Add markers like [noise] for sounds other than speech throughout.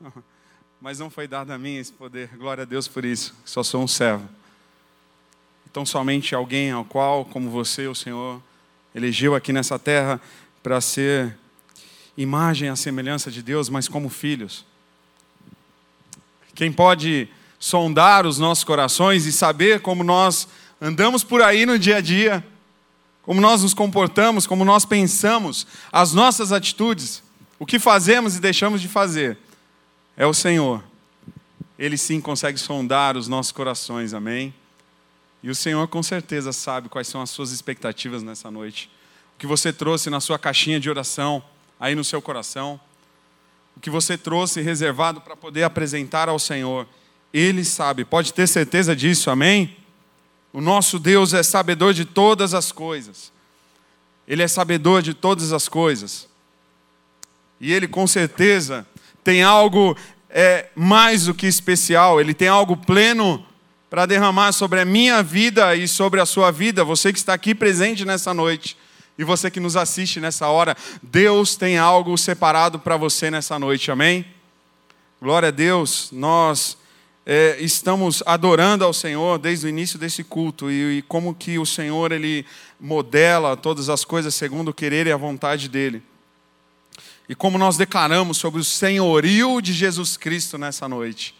[laughs] Mas não foi dado a mim esse poder. Glória a Deus por isso. Só sou um servo. Então, somente alguém ao qual, como você, o Senhor, elegeu aqui nessa terra para ser imagem à semelhança de Deus, mas como filhos. Quem pode sondar os nossos corações e saber como nós andamos por aí no dia a dia, como nós nos comportamos, como nós pensamos, as nossas atitudes, o que fazemos e deixamos de fazer, é o Senhor. Ele sim consegue sondar os nossos corações, amém? E o Senhor com certeza sabe quais são as suas expectativas nessa noite. O que você trouxe na sua caixinha de oração, aí no seu coração. O que você trouxe reservado para poder apresentar ao Senhor. Ele sabe, pode ter certeza disso, amém? O nosso Deus é sabedor de todas as coisas. Ele é sabedor de todas as coisas. E Ele com certeza tem algo é, mais do que especial, Ele tem algo pleno para derramar sobre a minha vida e sobre a sua vida, você que está aqui presente nessa noite e você que nos assiste nessa hora, Deus tem algo separado para você nessa noite, amém? Glória a Deus, nós é, estamos adorando ao Senhor desde o início desse culto e, e, como que o Senhor ele modela todas as coisas segundo o querer e a vontade dele. E como nós declaramos sobre o senhorio de Jesus Cristo nessa noite.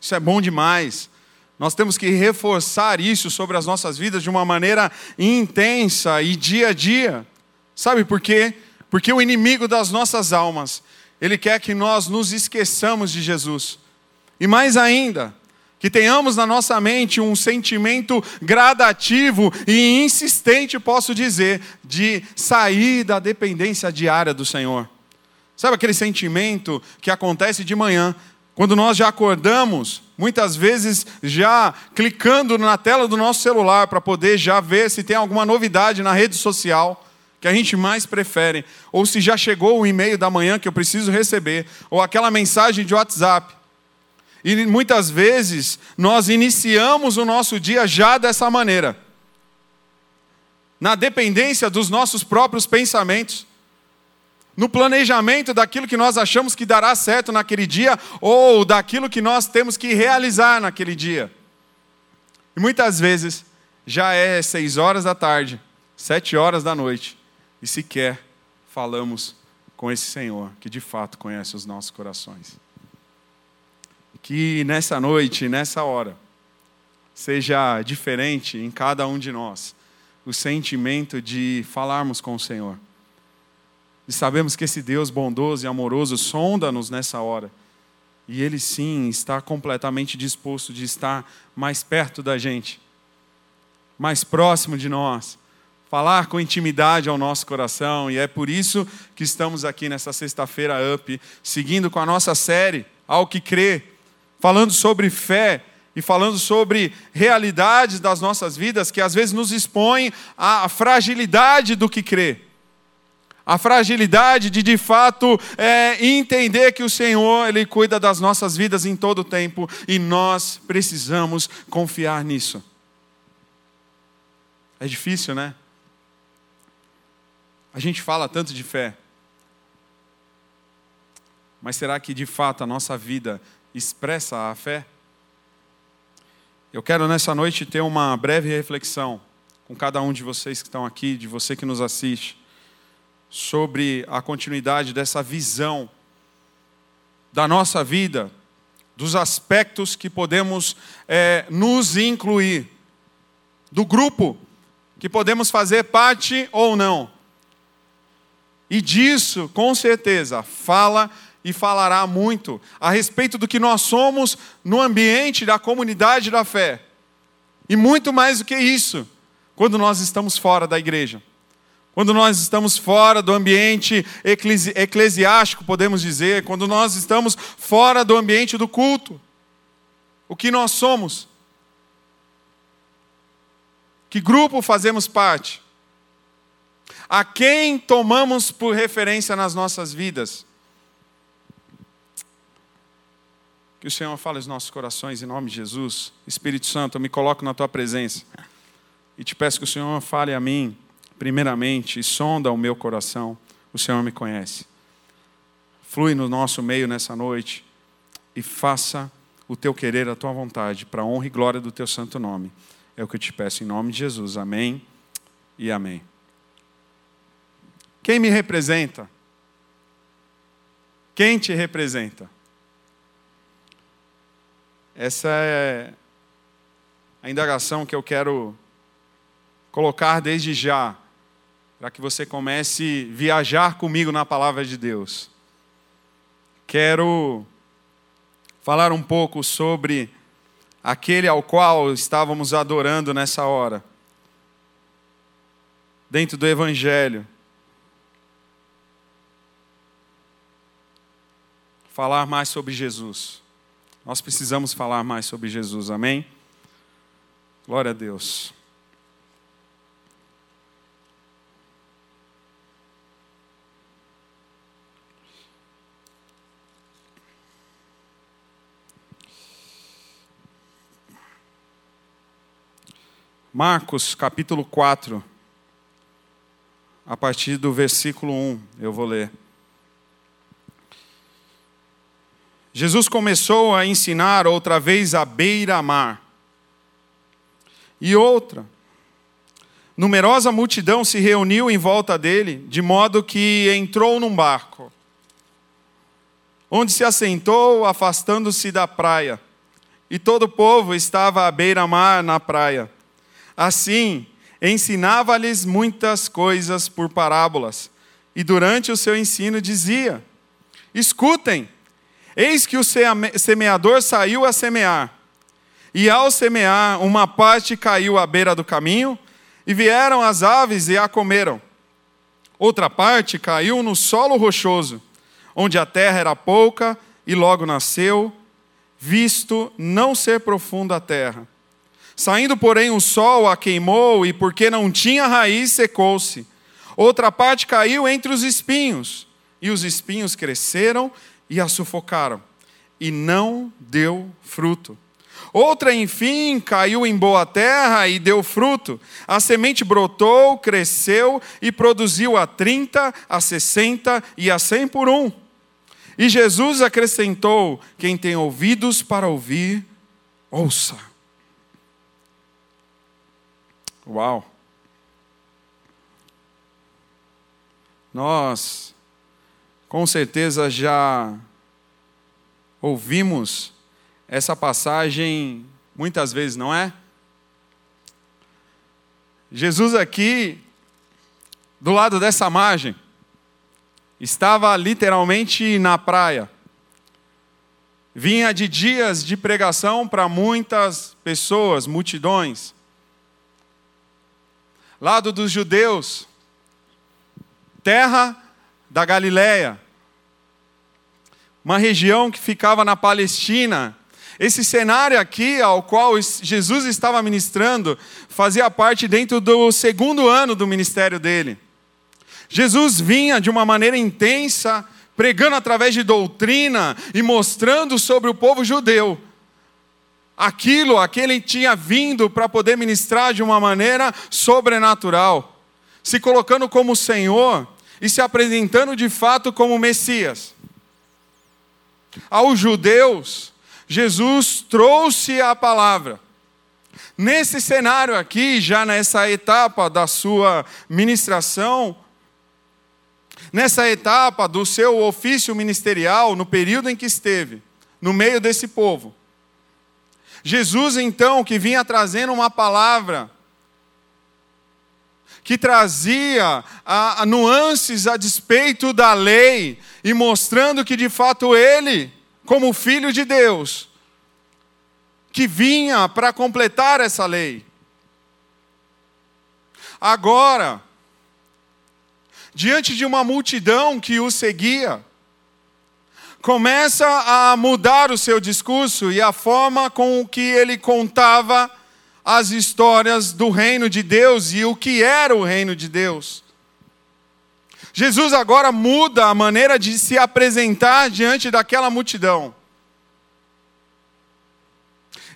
Isso é bom demais. Nós temos que reforçar isso sobre as nossas vidas de uma maneira intensa e dia a dia. Sabe por quê? Porque o inimigo das nossas almas, ele quer que nós nos esqueçamos de Jesus e mais ainda, que tenhamos na nossa mente um sentimento gradativo e insistente, posso dizer, de sair da dependência diária do Senhor. Sabe aquele sentimento que acontece de manhã, quando nós já acordamos, muitas vezes já clicando na tela do nosso celular para poder já ver se tem alguma novidade na rede social que a gente mais prefere, ou se já chegou o e-mail da manhã que eu preciso receber, ou aquela mensagem de WhatsApp. E muitas vezes nós iniciamos o nosso dia já dessa maneira, na dependência dos nossos próprios pensamentos, no planejamento daquilo que nós achamos que dará certo naquele dia, ou daquilo que nós temos que realizar naquele dia. E muitas vezes já é seis horas da tarde, sete horas da noite, e sequer falamos com esse Senhor que de fato conhece os nossos corações que nessa noite, nessa hora, seja diferente em cada um de nós o sentimento de falarmos com o Senhor. E sabemos que esse Deus bondoso e amoroso sonda-nos nessa hora. E Ele sim está completamente disposto de estar mais perto da gente, mais próximo de nós, falar com intimidade ao nosso coração. E é por isso que estamos aqui nessa sexta-feira up, seguindo com a nossa série, Ao que Crê falando sobre fé e falando sobre realidades das nossas vidas que às vezes nos expõem à fragilidade do que crê. A fragilidade de de fato é, entender que o Senhor ele cuida das nossas vidas em todo o tempo e nós precisamos confiar nisso. É difícil, né? A gente fala tanto de fé, mas será que de fato a nossa vida expressa a fé? Eu quero nessa noite ter uma breve reflexão com cada um de vocês que estão aqui, de você que nos assiste, sobre a continuidade dessa visão da nossa vida, dos aspectos que podemos é, nos incluir, do grupo que podemos fazer parte ou não. E disso, com certeza, fala e falará muito a respeito do que nós somos no ambiente da comunidade da fé. E muito mais do que isso, quando nós estamos fora da igreja. Quando nós estamos fora do ambiente eclesi eclesiástico, podemos dizer, quando nós estamos fora do ambiente do culto. O que nós somos? Que grupo fazemos parte? A quem tomamos por referência nas nossas vidas? Que o Senhor fale aos nossos corações em nome de Jesus. Espírito Santo, eu me coloco na tua presença. E te peço que o Senhor fale a mim, primeiramente, e sonda o meu coração. O Senhor me conhece. flui no nosso meio nessa noite e faça o teu querer, a tua vontade, para a honra e glória do teu santo nome. É o que eu te peço em nome de Jesus. Amém e amém. Quem me representa? Quem te representa? Essa é a indagação que eu quero colocar desde já, para que você comece a viajar comigo na palavra de Deus. Quero falar um pouco sobre aquele ao qual estávamos adorando nessa hora, dentro do Evangelho. Falar mais sobre Jesus. Nós precisamos falar mais sobre Jesus, amém? Glória a Deus. Marcos capítulo 4, a partir do versículo 1, eu vou ler. Jesus começou a ensinar outra vez à beira-mar. E outra. Numerosa multidão se reuniu em volta dele, de modo que entrou num barco, onde se assentou, afastando-se da praia. E todo o povo estava à beira-mar na praia. Assim, ensinava-lhes muitas coisas por parábolas, e durante o seu ensino dizia: Escutem, eis que o semeador saiu a semear. E ao semear, uma parte caiu à beira do caminho, e vieram as aves e a comeram. Outra parte caiu no solo rochoso, onde a terra era pouca, e logo nasceu, visto não ser profunda a terra. Saindo, porém, o sol a queimou, e porque não tinha raiz, secou-se. Outra parte caiu entre os espinhos, e os espinhos cresceram e a sufocaram, e não deu fruto. Outra, enfim, caiu em boa terra e deu fruto. A semente brotou, cresceu e produziu a trinta, a sessenta e a cem por um. E Jesus acrescentou: Quem tem ouvidos para ouvir, ouça. Uau! Nós, com certeza, já ouvimos essa passagem muitas vezes, não é? Jesus aqui, do lado dessa margem, estava literalmente na praia. Vinha de dias de pregação para muitas pessoas, multidões lado dos judeus, terra da Galileia, uma região que ficava na Palestina. Esse cenário aqui, ao qual Jesus estava ministrando, fazia parte dentro do segundo ano do ministério dele. Jesus vinha de uma maneira intensa, pregando através de doutrina e mostrando sobre o povo judeu aquilo a que ele tinha vindo para poder ministrar de uma maneira sobrenatural, se colocando como Senhor e se apresentando de fato como Messias. Aos judeus, Jesus trouxe a palavra. Nesse cenário aqui, já nessa etapa da sua ministração, nessa etapa do seu ofício ministerial, no período em que esteve, no meio desse povo, Jesus, então, que vinha trazendo uma palavra que trazia a, a nuances a despeito da lei e mostrando que de fato ele, como filho de Deus, que vinha para completar essa lei. Agora, diante de uma multidão que o seguia, começa a mudar o seu discurso e a forma com que ele contava as histórias do reino de Deus e o que era o reino de Deus. Jesus agora muda a maneira de se apresentar diante daquela multidão.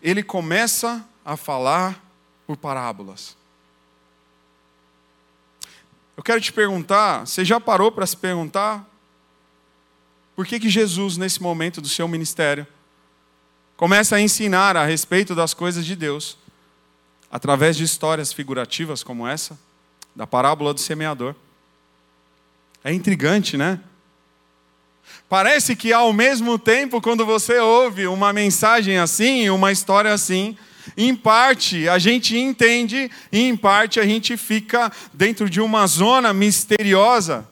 Ele começa a falar por parábolas. Eu quero te perguntar, você já parou para se perguntar Por que, que Jesus, nesse momento do seu ministério, começa a ensinar a respeito das coisas de Deus, através de histórias figurativas como essa, da parábola do semeador? É intrigante, né? Parece que ao mesmo tempo, quando você ouve uma mensagem assim, uma história assim, em parte a gente entende e em parte a gente fica dentro de uma zona misteriosa.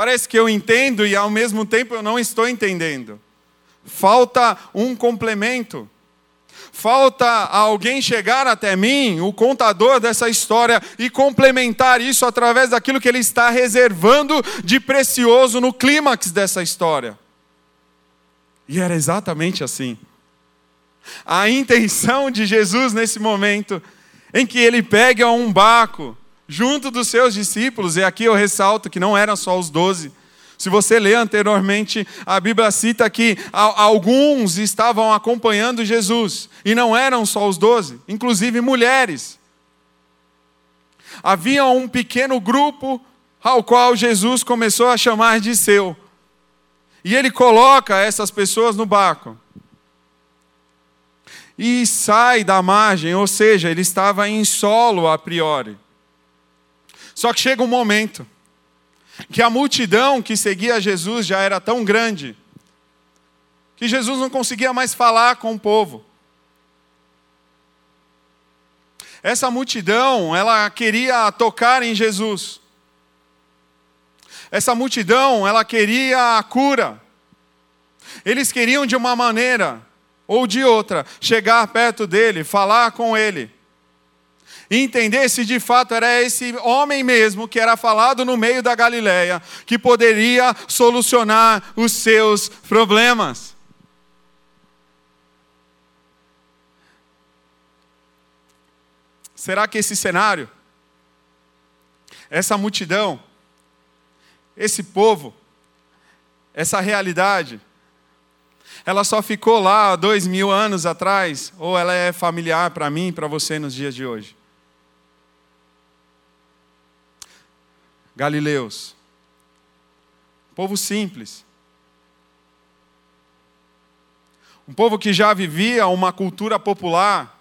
Parece que eu entendo e ao mesmo tempo eu não estou entendendo. Falta um complemento. Falta alguém chegar até mim, o contador dessa história, e complementar isso através daquilo que ele está reservando de precioso no clímax dessa história. E era exatamente assim. A intenção de Jesus nesse momento, em que ele pega um barco junto dos seus discípulos, e aqui eu ressalto que não eram só os doze, se você lê anteriormente, a Bíblia cita que alguns estavam acompanhando Jesus, e não eram só os doze, inclusive mulheres. Havia um pequeno grupo ao qual Jesus começou a chamar de seu. E ele coloca essas pessoas no barco. E sai da margem, ou seja, ele estava em solo a priori. Só que chega um momento que a multidão que seguia Jesus já era tão grande que Jesus não conseguia mais falar com o povo. Essa multidão, ela queria tocar em Jesus. Essa multidão, ela queria a cura. Eles queriam de uma maneira ou de outra chegar perto dele, falar com ele e entender se de fato era esse homem mesmo que era falado no meio da Galileia que poderia solucionar os seus problemas. Será que esse cenário, essa multidão, esse povo, essa realidade, ela só ficou lá dois mil anos atrás, ou ela é familiar para mim e para você nos dias de hoje? Galileus. Povo simples. Um povo que já vivia uma cultura popular.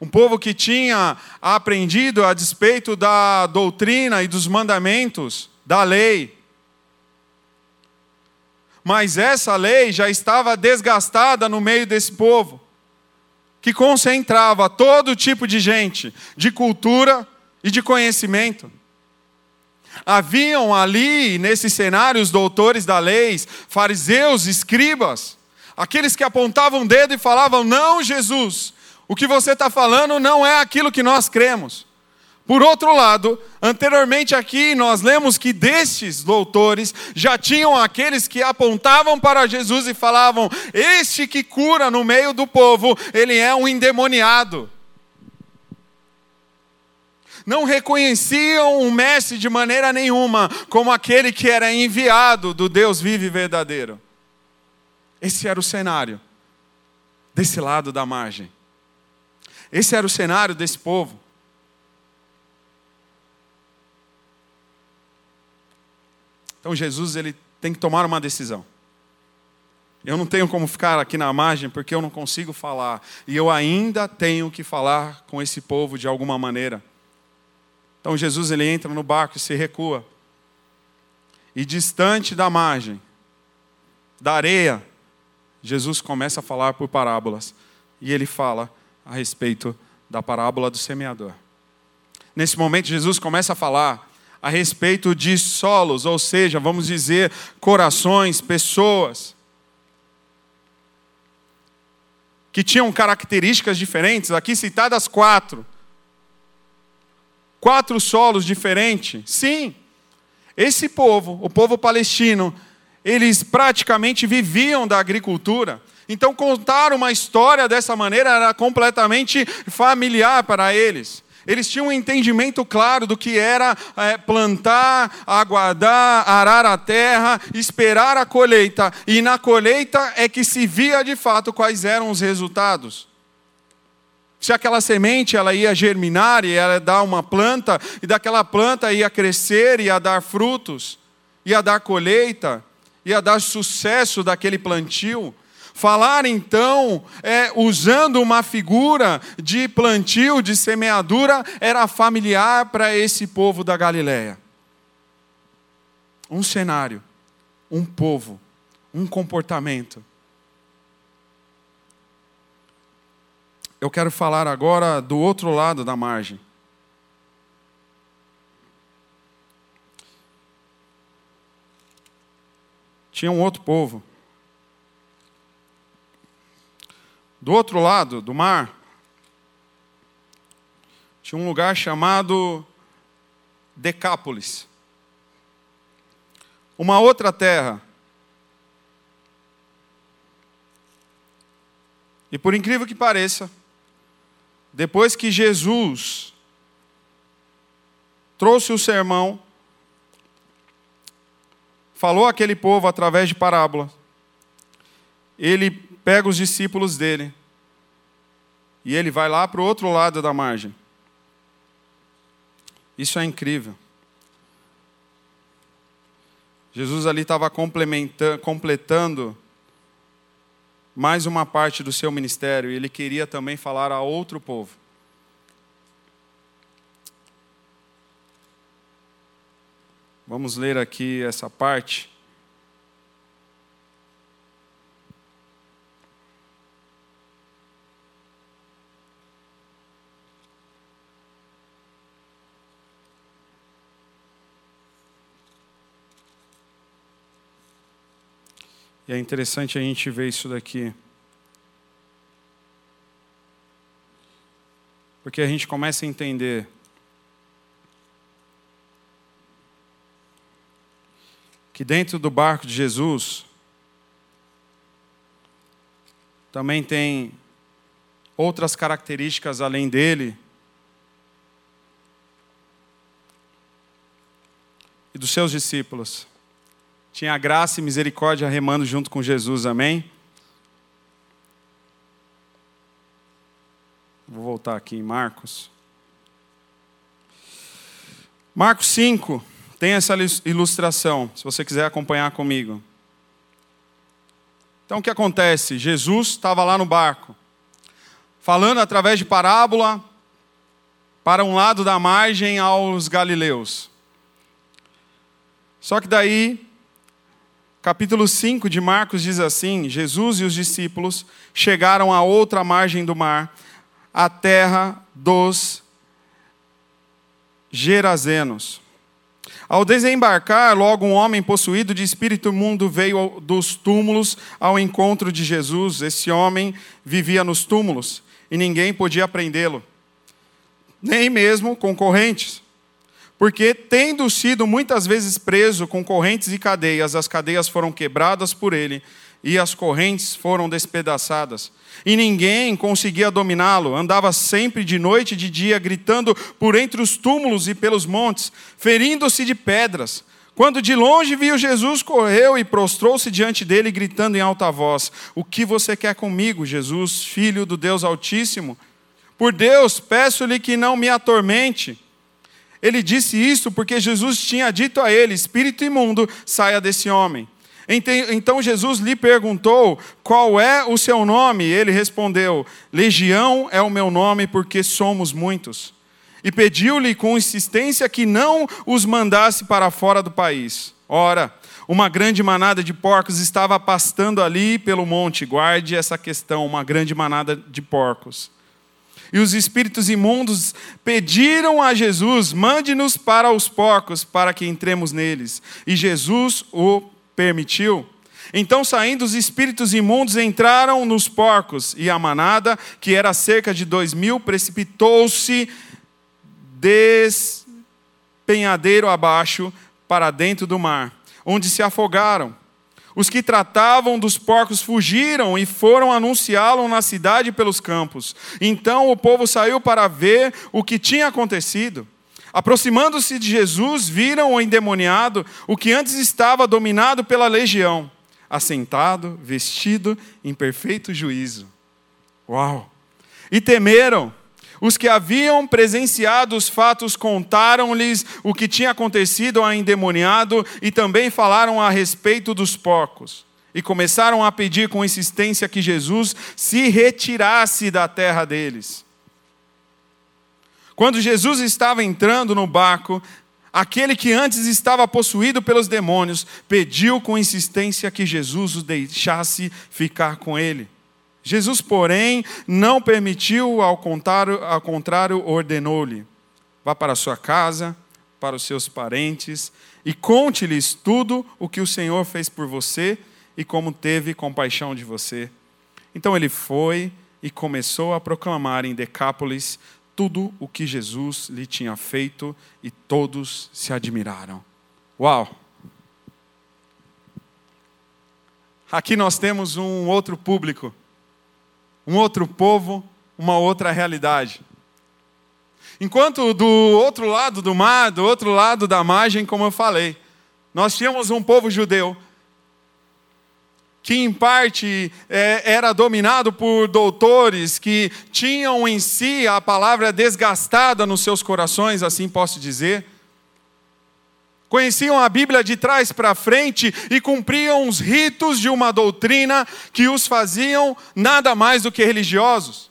Um povo que tinha aprendido a despeito da doutrina e dos mandamentos da lei. Mas essa lei já estava desgastada no meio desse povo, que concentrava todo tipo de gente, de cultura e de conhecimento. Haviam ali, nesse cenário, os doutores da lei, fariseus, escribas, aqueles que apontavam o dedo e falavam: Não, Jesus, o que você está falando não é aquilo que nós cremos. Por outro lado, anteriormente aqui nós lemos que destes doutores já tinham aqueles que apontavam para Jesus e falavam: Este que cura no meio do povo, ele é um endemoniado não reconheciam o Mestre de maneira nenhuma como aquele que era enviado do Deus vivo e verdadeiro. Esse era o cenário desse lado da margem. Esse era o cenário desse povo. Então Jesus ele tem que tomar uma decisão. Eu não tenho como ficar aqui na margem porque eu não consigo falar. E eu ainda tenho que falar com esse povo de alguma maneira. Então Jesus ele entra no barco e se recua. E distante da margem, da areia, Jesus começa a falar por parábolas. E ele fala a respeito da parábola do semeador. Nesse momento, Jesus começa a falar a respeito de solos, ou seja, vamos dizer, corações, pessoas, que tinham características diferentes, aqui citadas quatro quatro solos diferentes? Sim. Esse povo, o povo palestino, eles praticamente viviam da agricultura. Então, contar uma história dessa maneira era completamente familiar para eles. Eles tinham um entendimento claro do que era é, plantar, aguardar, arar a terra, esperar a colheita. E na colheita é que se via de fato quais eram os resultados. Se aquela semente ela ia germinar e ela ia dar uma planta, e daquela planta ia crescer e ia dar frutos, ia dar colheita, ia dar sucesso daquele plantio. Falar então, é, usando uma figura de plantio, de semeadura, era familiar para esse povo da Galiléia. Um cenário, um povo, um comportamento. Eu quero falar agora do outro lado da margem. Tinha um outro povo Do outro lado do mar, tinha um lugar chamado Decápolis. Uma outra terra. E por incrível que pareça, depois que Jesus trouxe o sermão, falou àquele povo através de parábola, ele pega os discípulos dele e ele vai lá para o outro lado da margem. Isso é incrível. Jesus ali estava completando mais uma parte do seu ministério e ele queria também falar a outro povo. Vamos ler aqui essa parte. E é interessante a gente ver isso daqui. Porque a gente começa a entender que dentro do barco de Jesus também tem outras características além dele e dos seus discípulos. Tinha graça e misericórdia remando junto com Jesus, amém? Vou voltar aqui em Marcos. Marcos 5 tem essa ilustração, se você quiser acompanhar comigo. Então o que acontece? Jesus estava lá no barco, falando através de parábola para um lado da margem aos galileus. Só que daí Capítulo 5 de Marcos diz assim: Jesus e os discípulos chegaram à outra margem do mar, a terra dos Gerazenos. Ao desembarcar, logo um homem possuído de espírito imundo veio dos túmulos ao encontro de Jesus. Esse homem vivia nos túmulos e ninguém podia prendê-lo, nem mesmo concorrentes porque, tendo sido muitas vezes preso com correntes e cadeias, as cadeias foram quebradas por ele e as correntes foram despedaçadas. E ninguém conseguia dominá-lo, andava sempre de noite e de dia, gritando por entre os túmulos e pelos montes, ferindo-se de pedras. Quando de longe viu Jesus, correu e prostrou-se diante dele, gritando em alta voz: O que você quer comigo, Jesus, filho do Deus Altíssimo? Por Deus, peço-lhe que não me atormente. Ele disse isso porque Jesus tinha dito a ele: Espírito imundo, saia desse homem. Então Jesus lhe perguntou: Qual é o seu nome? Ele respondeu: Legião é o meu nome, porque somos muitos. E pediu-lhe com insistência que não os mandasse para fora do país. Ora, uma grande manada de porcos estava pastando ali pelo monte. Guarde essa questão: uma grande manada de porcos. E os espíritos imundos pediram a Jesus: mande-nos para os porcos, para que entremos neles. E Jesus o permitiu. Então, saindo os espíritos imundos, entraram nos porcos, e a manada, que era cerca de dois mil, precipitou-se despenhadeiro abaixo para dentro do mar, onde se afogaram. Os que tratavam dos porcos fugiram e foram anunciá-lo na cidade e pelos campos. Então o povo saiu para ver o que tinha acontecido. Aproximando-se de Jesus, viram o endemoniado, o que antes estava dominado pela legião, assentado, vestido em perfeito juízo. Uau! E temeram. Os que haviam presenciado os fatos contaram-lhes o que tinha acontecido ao endemoniado e também falaram a respeito dos porcos. E começaram a pedir com insistência que Jesus se retirasse da terra deles. Quando Jesus estava entrando no barco, aquele que antes estava possuído pelos demônios pediu com insistência que Jesus o deixasse ficar com ele. Jesus, porém, não permitiu, ao contrário, ao contrário ordenou-lhe: vá para a sua casa, para os seus parentes, e conte-lhes tudo o que o Senhor fez por você e como teve compaixão de você. Então ele foi e começou a proclamar em Decápolis tudo o que Jesus lhe tinha feito e todos se admiraram. Uau! Aqui nós temos um outro público, um outro povo, uma outra realidade. Enquanto do outro lado do mar, do outro lado da margem, como eu falei, nós tínhamos um povo judeu que em parte é, era dominado por doutores que tinham em si a palavra desgastada nos seus corações, assim posso dizer. Conheciam a Bíblia de trás para frente e cumpriam os ritos de uma doutrina que os faziam nada mais do que religiosos.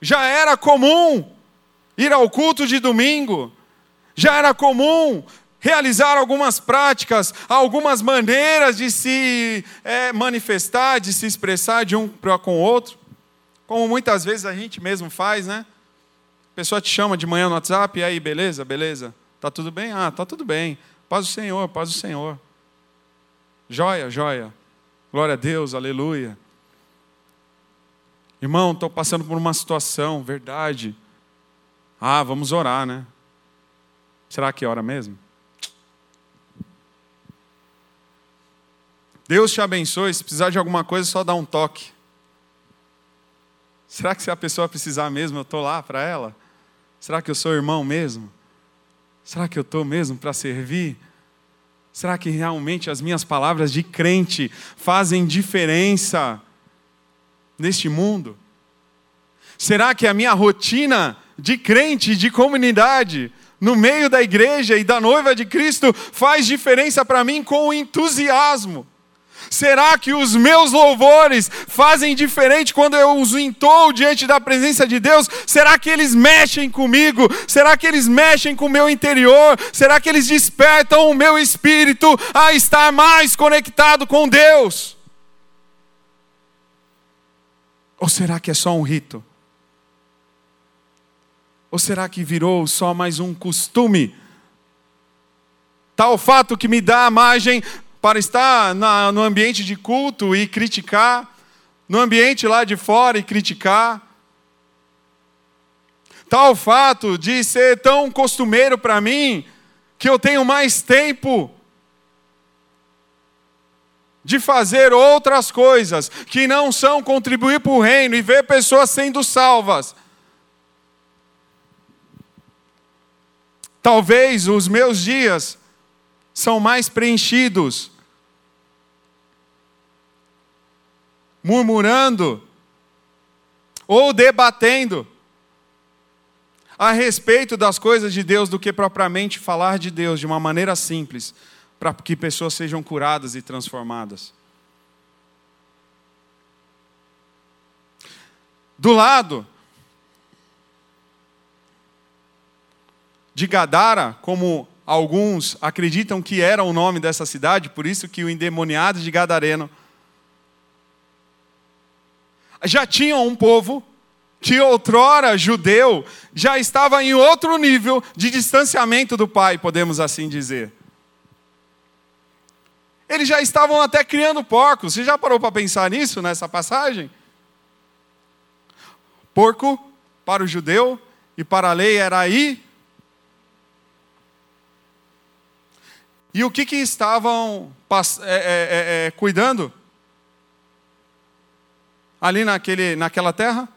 Já era comum ir ao culto de domingo, já era comum realizar algumas práticas, algumas maneiras de se é, manifestar, de se expressar de um para com o outro, como muitas vezes a gente mesmo faz, né? Pessoa te chama de manhã no WhatsApp, e aí, beleza, beleza? Tá tudo bem? Ah, tá tudo bem. Paz do Senhor, paz do Senhor. Joia, joia. Glória a Deus, aleluia. Irmão, estou passando por uma situação, verdade. Ah, vamos orar, né? Será que é hora mesmo? Deus te abençoe. Se precisar de alguma coisa, só dá um toque. Será que se a pessoa precisar mesmo, eu estou lá para ela? Será que eu sou irmão mesmo? Será que eu estou mesmo para servir? Será que realmente as minhas palavras de crente fazem diferença neste mundo? Será que a minha rotina de crente, de comunidade, no meio da igreja e da noiva de Cristo, faz diferença para mim com entusiasmo? Será que os meus louvores fazem diferente quando eu os entoo diante da presença de Deus? Será que eles mexem comigo? Será que eles mexem com o meu interior? Será que eles despertam o meu espírito a estar mais conectado com Deus? Ou será que é só um rito? Ou será que virou só mais um costume? Tal fato que me dá a margem para estar na, no ambiente de culto e criticar, no ambiente lá de fora e criticar. Tal fato de ser tão costumeiro para mim que eu tenho mais tempo de fazer outras coisas que não são contribuir para o reino e ver pessoas sendo salvas. Talvez os meus dias são mais preenchidos murmurando ou debatendo a respeito das coisas de Deus do que propriamente falar de Deus de uma maneira simples, para que pessoas sejam curadas e transformadas. Do lado de Gadara, como alguns acreditam que era o nome dessa cidade, por isso que o endemoniado de Gadareno já tinha um povo que outrora judeu já estava em outro nível de distanciamento do pai, podemos assim dizer. Eles já estavam até criando porcos. Você já parou para pensar nisso nessa passagem? Porco para o judeu e para a lei era aí. E o que, que estavam é, é, é, é, cuidando? Ali naquele, naquela terra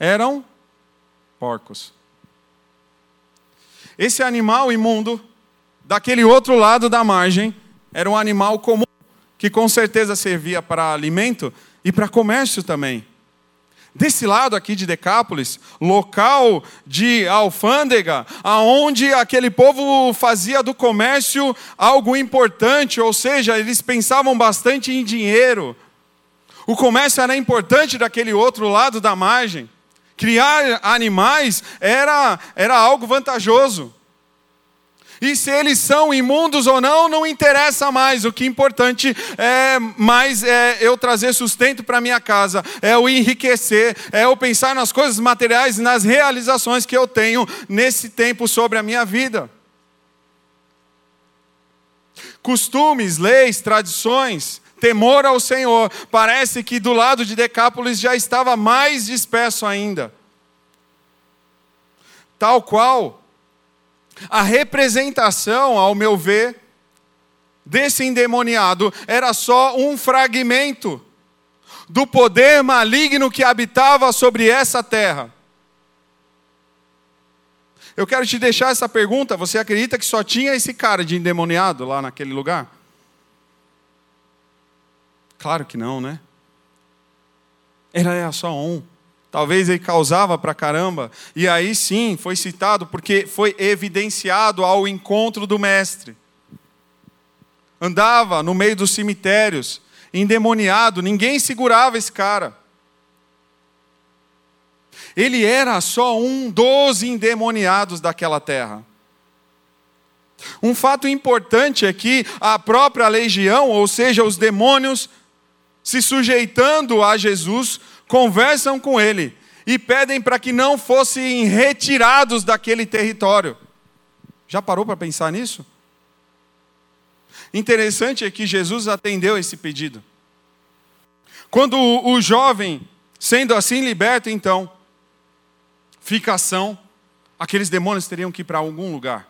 eram porcos. Esse animal imundo, daquele outro lado da margem, era um animal comum, que com certeza servia para alimento e para comércio também. desse lado aqui de Decápolis, local de alfândega, aonde aquele povo fazia do comércio algo importante, ou seja, eles pensavam bastante em dinheiro. O comércio era importante daquele outro lado da margem. Criar animais era, era algo vantajoso. E se eles são imundos ou não, não interessa mais. O que é importante é mais é eu trazer sustento para minha casa, é eu enriquecer, é eu pensar nas coisas materiais, nas realizações que eu tenho nesse tempo sobre a minha vida. Costumes, leis, tradições, temor ao Senhor, parece que do lado de Decápolis já estava mais disperso ainda. Tal qual a representação, ao meu ver, desse endemoniado era só um fragmento do poder maligno que habitava sobre essa terra. Eu quero te deixar essa pergunta: você acredita que só tinha esse cara de endemoniado lá naquele lugar? Claro que não, né? Era só um talvez ele causava para caramba. E aí sim foi citado porque foi evidenciado ao encontro do Mestre. Andava no meio dos cemitérios, endemoniado, ninguém segurava esse cara. Ele era só um dos endemoniados daquela terra. Um fato importante é que a própria legião, ou seja, os demônios, se sujeitando a Jesus, conversam com ele e pedem para que não fossem retirados daquele território. Já parou para pensar nisso? Interessante é que Jesus atendeu esse pedido. Quando o, jovem, sendo assim liberto, então, fica ação, aqueles demônios teriam que ir para algum lugar.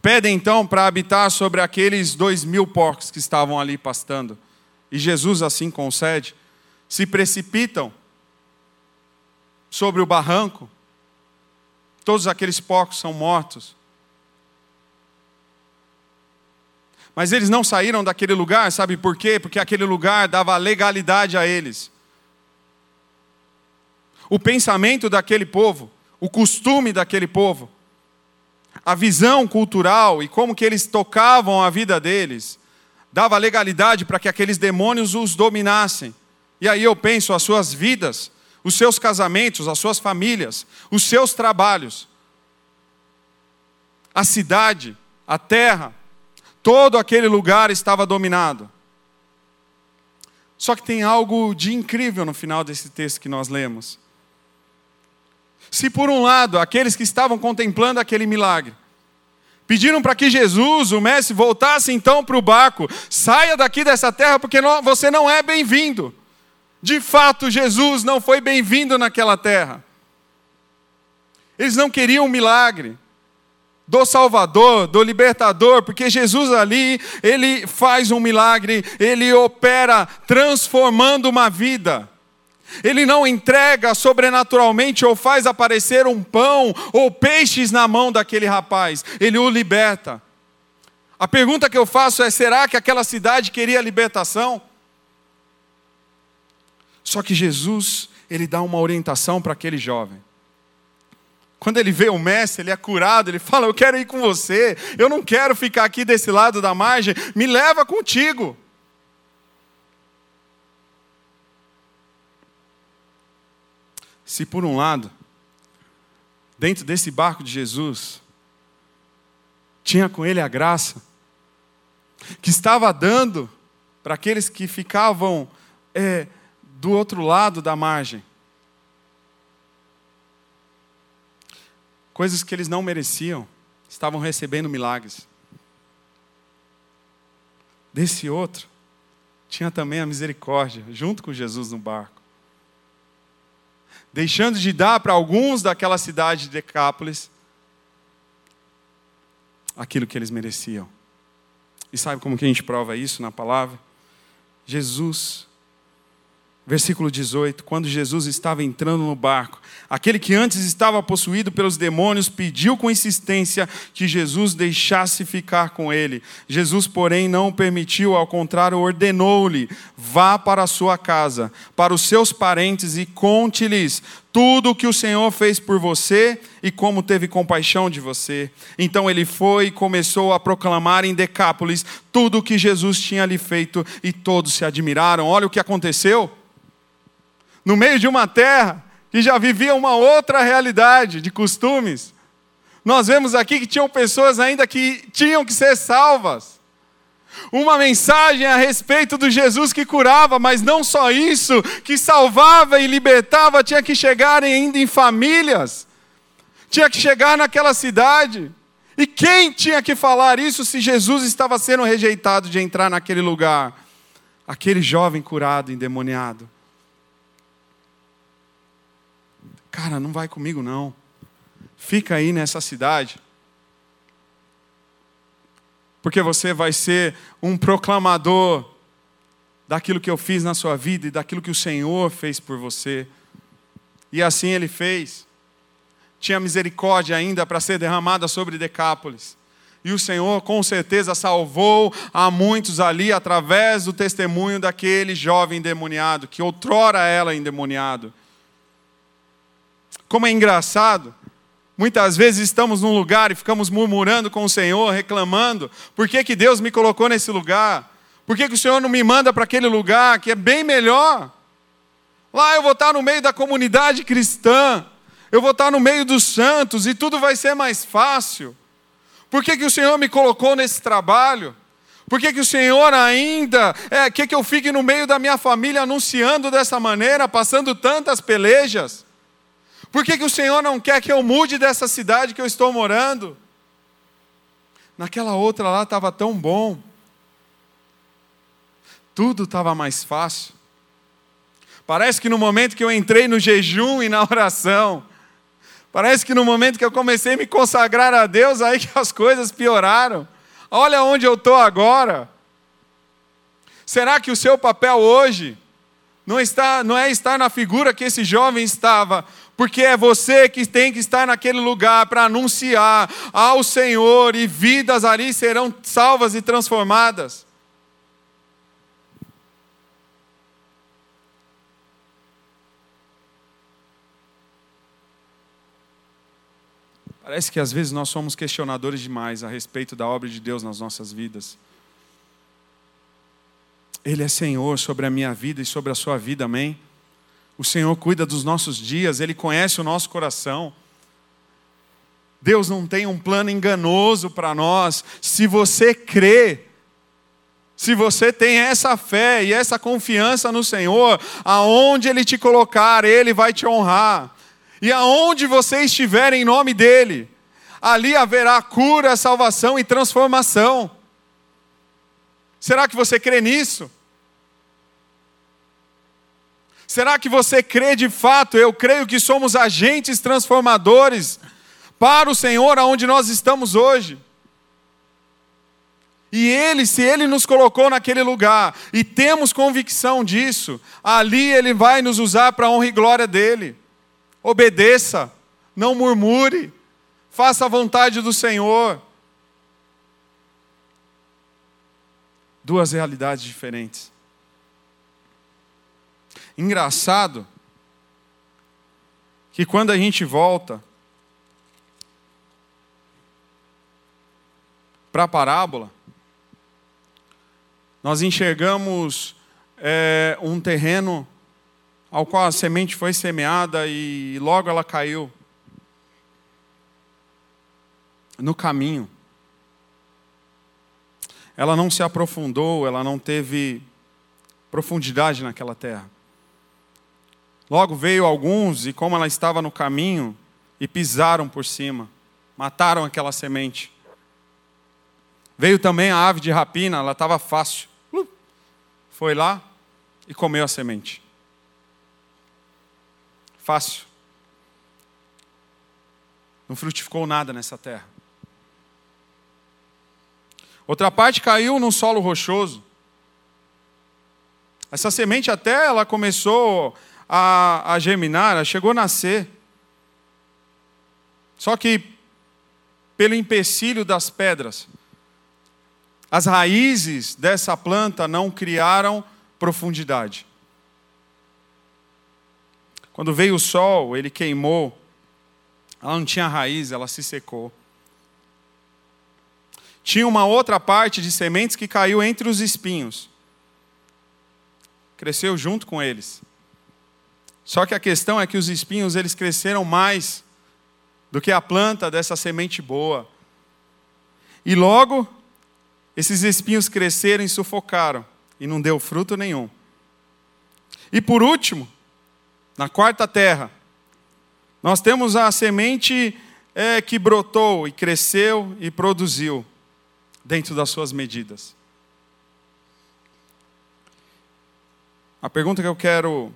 Pedem então para habitar sobre aqueles dois mil porcos que estavam ali pastando. E Jesus assim concede se precipitam sobre o barranco, todos aqueles porcos são mortos. Mas eles não saíram daquele lugar, sabe por quê? Porque aquele lugar dava legalidade a eles. O pensamento daquele povo, o costume daquele povo, a visão cultural e como que eles tocavam a vida deles, dava legalidade para que aqueles demônios os dominassem. E aí eu penso as suas vidas, os seus casamentos, as suas famílias, os seus trabalhos, a cidade, a terra, todo aquele lugar estava dominado. Só que tem algo de incrível no final desse texto que nós lemos. Se por um lado, aqueles que estavam contemplando aquele milagre, pediram para que Jesus, o mestre, voltasse então para o barco, saia daqui dessa terra, porque você não é bem-vindo. De fato, Jesus não foi bem-vindo naquela terra. Eles não queriam um milagre do Salvador, do Libertador, porque Jesus ali, ele faz um milagre, ele opera transformando uma vida. Ele não entrega sobrenaturalmente ou faz aparecer um pão ou peixes na mão daquele rapaz, ele o liberta. A pergunta que eu faço é: será que aquela cidade queria libertação? Só que Jesus, ele dá uma orientação para aquele jovem. Quando ele vê o mestre, ele é curado, ele fala: Eu quero ir com você, eu não quero ficar aqui desse lado da margem, me leva contigo. Se por um lado, dentro desse barco de Jesus, tinha com ele a graça, que estava dando para aqueles que ficavam é, do outro lado da margem. Coisas que eles não mereciam, estavam recebendo milagres. Desse outro, tinha também a misericórdia, junto com Jesus no barco. Deixando de dar para alguns daquela cidade de Decápolis aquilo que eles mereciam. E sabe como que a gente prova isso na palavra? Jesus Versículo 18: Quando Jesus estava entrando no barco, aquele que antes estava possuído pelos demônios pediu com insistência que Jesus deixasse ficar com ele. Jesus, porém, não permitiu, ao contrário, ordenou-lhe: vá para a sua casa, para os seus parentes e conte-lhes tudo o que o Senhor fez por você e como teve compaixão de você. Então ele foi e começou a proclamar em Decápolis tudo o que Jesus tinha lhe feito e todos se admiraram. Olha o que aconteceu no meio de uma terra que já vivia uma outra realidade de costumes. Nós vemos aqui que tinham pessoas ainda que tinham que ser salvas. Uma mensagem a respeito do Jesus que curava, mas não só isso, que salvava e libertava, tinha que chegar ainda em famílias, tinha que chegar naquela cidade. E quem tinha que falar isso se Jesus estava sendo rejeitado de entrar naquele lugar? Aquele jovem curado, endemoniado. Cara, não vai comigo não. Fica aí nessa cidade. Porque você vai ser um proclamador daquilo que eu fiz na sua vida e daquilo que o Senhor fez por você. E assim ele fez. Tinha misericórdia ainda para ser derramada sobre Decápolis. E o Senhor com certeza salvou a muitos ali através do testemunho daquele jovem endemoniado, que outrora era endemoniado. Como é engraçado, muitas vezes estamos num lugar e ficamos murmurando com o Senhor, reclamando: por que, que Deus me colocou nesse lugar? Por que, que o Senhor não me manda para aquele lugar que é bem melhor? Lá eu vou estar no meio da comunidade cristã, eu vou estar no meio dos santos e tudo vai ser mais fácil. Por que, que o Senhor me colocou nesse trabalho? Por que, que o Senhor ainda é, quer que eu fique no meio da minha família anunciando dessa maneira, passando tantas pelejas? Por que, que o Senhor não quer que eu mude dessa cidade que eu estou morando? Naquela outra lá estava tão bom. Tudo estava mais fácil. Parece que no momento que eu entrei no jejum e na [laughs] oração, parece que no momento que eu comecei a me consagrar a Deus, aí que as coisas pioraram. Olha onde eu estou agora. Será que o seu papel hoje não, está, não é estar na figura que esse jovem estava, porque é você que tem que estar naquele lugar para anunciar ao Senhor e vidas ali serão salvas e transformadas. Parece que às vezes nós somos questionadores demais a respeito da obra de Deus nas nossas vidas. Ele é Senhor sobre a minha vida e sobre a sua vida, amém? O Senhor cuida dos nossos dias, Ele conhece o nosso coração. Deus não tem um plano enganoso para nós. Se você crê, se você tem essa fé e essa confiança no Senhor, aonde Ele te colocar, Ele vai te honrar. E aonde você estiver em nome dEle, ali haverá cura, salvação e transformação. Será que você crê nisso? Será que você crê de fato? Eu creio que somos agentes transformadores para o Senhor aonde nós estamos hoje. E Ele, se Ele nos colocou naquele lugar e temos convicção disso, ali Ele vai nos usar para a honra e glória dEle. Obedeça, não murmure, faça a vontade do Senhor. Duas realidades diferentes. Engraçado que quando a gente volta para a parábola, nós enxergamos é, um terreno ao qual a semente foi semeada e logo ela caiu no caminho. Ela não se aprofundou, ela não teve profundidade naquela terra. Logo veio alguns, e como ela estava no caminho, e pisaram por cima, mataram aquela semente. Veio também a ave de rapina, ela estava fácil. Uh, foi lá e comeu a semente. Fácil. Não frutificou nada nessa terra. Outra parte caiu num solo rochoso. Essa semente até ela começou a, a germinar, ela chegou a nascer. Só que pelo empecilho das pedras, as raízes dessa planta não criaram profundidade. Quando veio o sol, ele queimou, ela não tinha raiz, ela se secou. Tinha uma outra parte de sementes que caiu entre os espinhos. Cresceu junto com eles. Só que a questão é que os espinhos eles cresceram mais do que a planta dessa semente boa. E logo esses espinhos cresceram e sufocaram e não deu fruto nenhum. E por último, na quarta terra, nós temos a semente é, que brotou e cresceu e produziu dentro das suas medidas. A pergunta que eu quero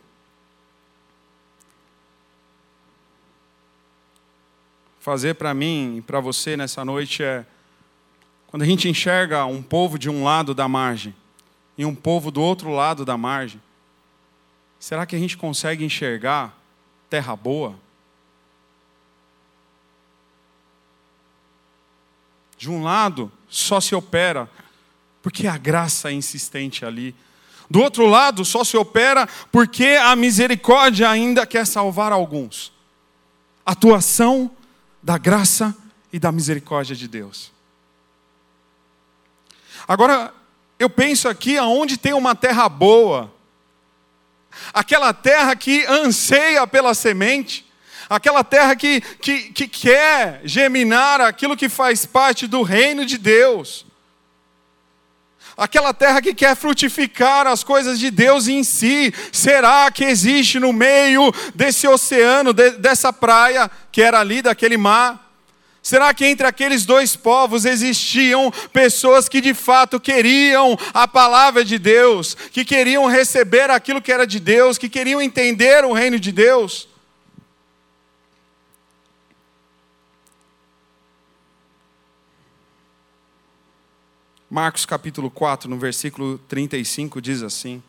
fazer para mim e para você nessa noite é: quando a gente enxerga um povo de um lado da margem e um povo do outro lado da margem, será que a gente consegue enxergar terra boa? De um lado, só se opera porque a graça é insistente ali. Do outro lado, só se opera porque a misericórdia ainda quer salvar alguns. Atuação da graça e da misericórdia de Deus. Agora, eu penso aqui aonde tem uma terra boa, aquela terra que anseia pela semente, aquela terra que, que, que quer germinar aquilo que faz parte do reino de Deus, aquela terra que quer frutificar as coisas de Deus em si, será que existe no meio desse oceano, de, dessa praia que era ali, daquele mar? Será que entre aqueles dois povos existiam pessoas que de fato queriam a palavra de Deus, que queriam receber aquilo que era de Deus, que queriam entender o reino de Deus? Marcos capítulo 4, no versículo 35, diz assim: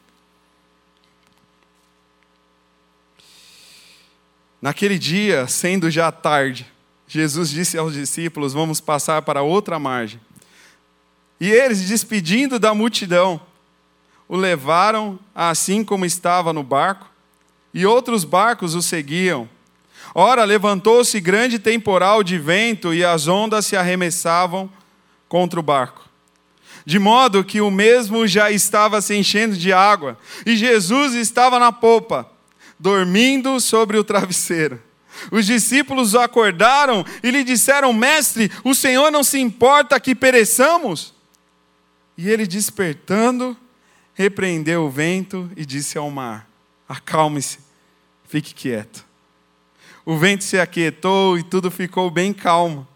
Naquele dia, sendo já tarde, Jesus disse aos discípulos: Vamos passar para outra margem. E eles, despedindo da multidão, o levaram assim como estava no barco, e outros barcos o seguiam. Ora, levantou-se grande temporal de vento e as ondas se arremessavam contra o barco, de modo que o mesmo já estava se enchendo de água, e Jesus estava na popa, dormindo sobre o travesseiro. Os discípulos acordaram e lhe disseram: Mestre, o Senhor não se importa que pereçamos? E ele, despertando, repreendeu o vento e disse ao mar: Acalme-se, fique quieto. O vento se aquietou e tudo ficou bem calmo.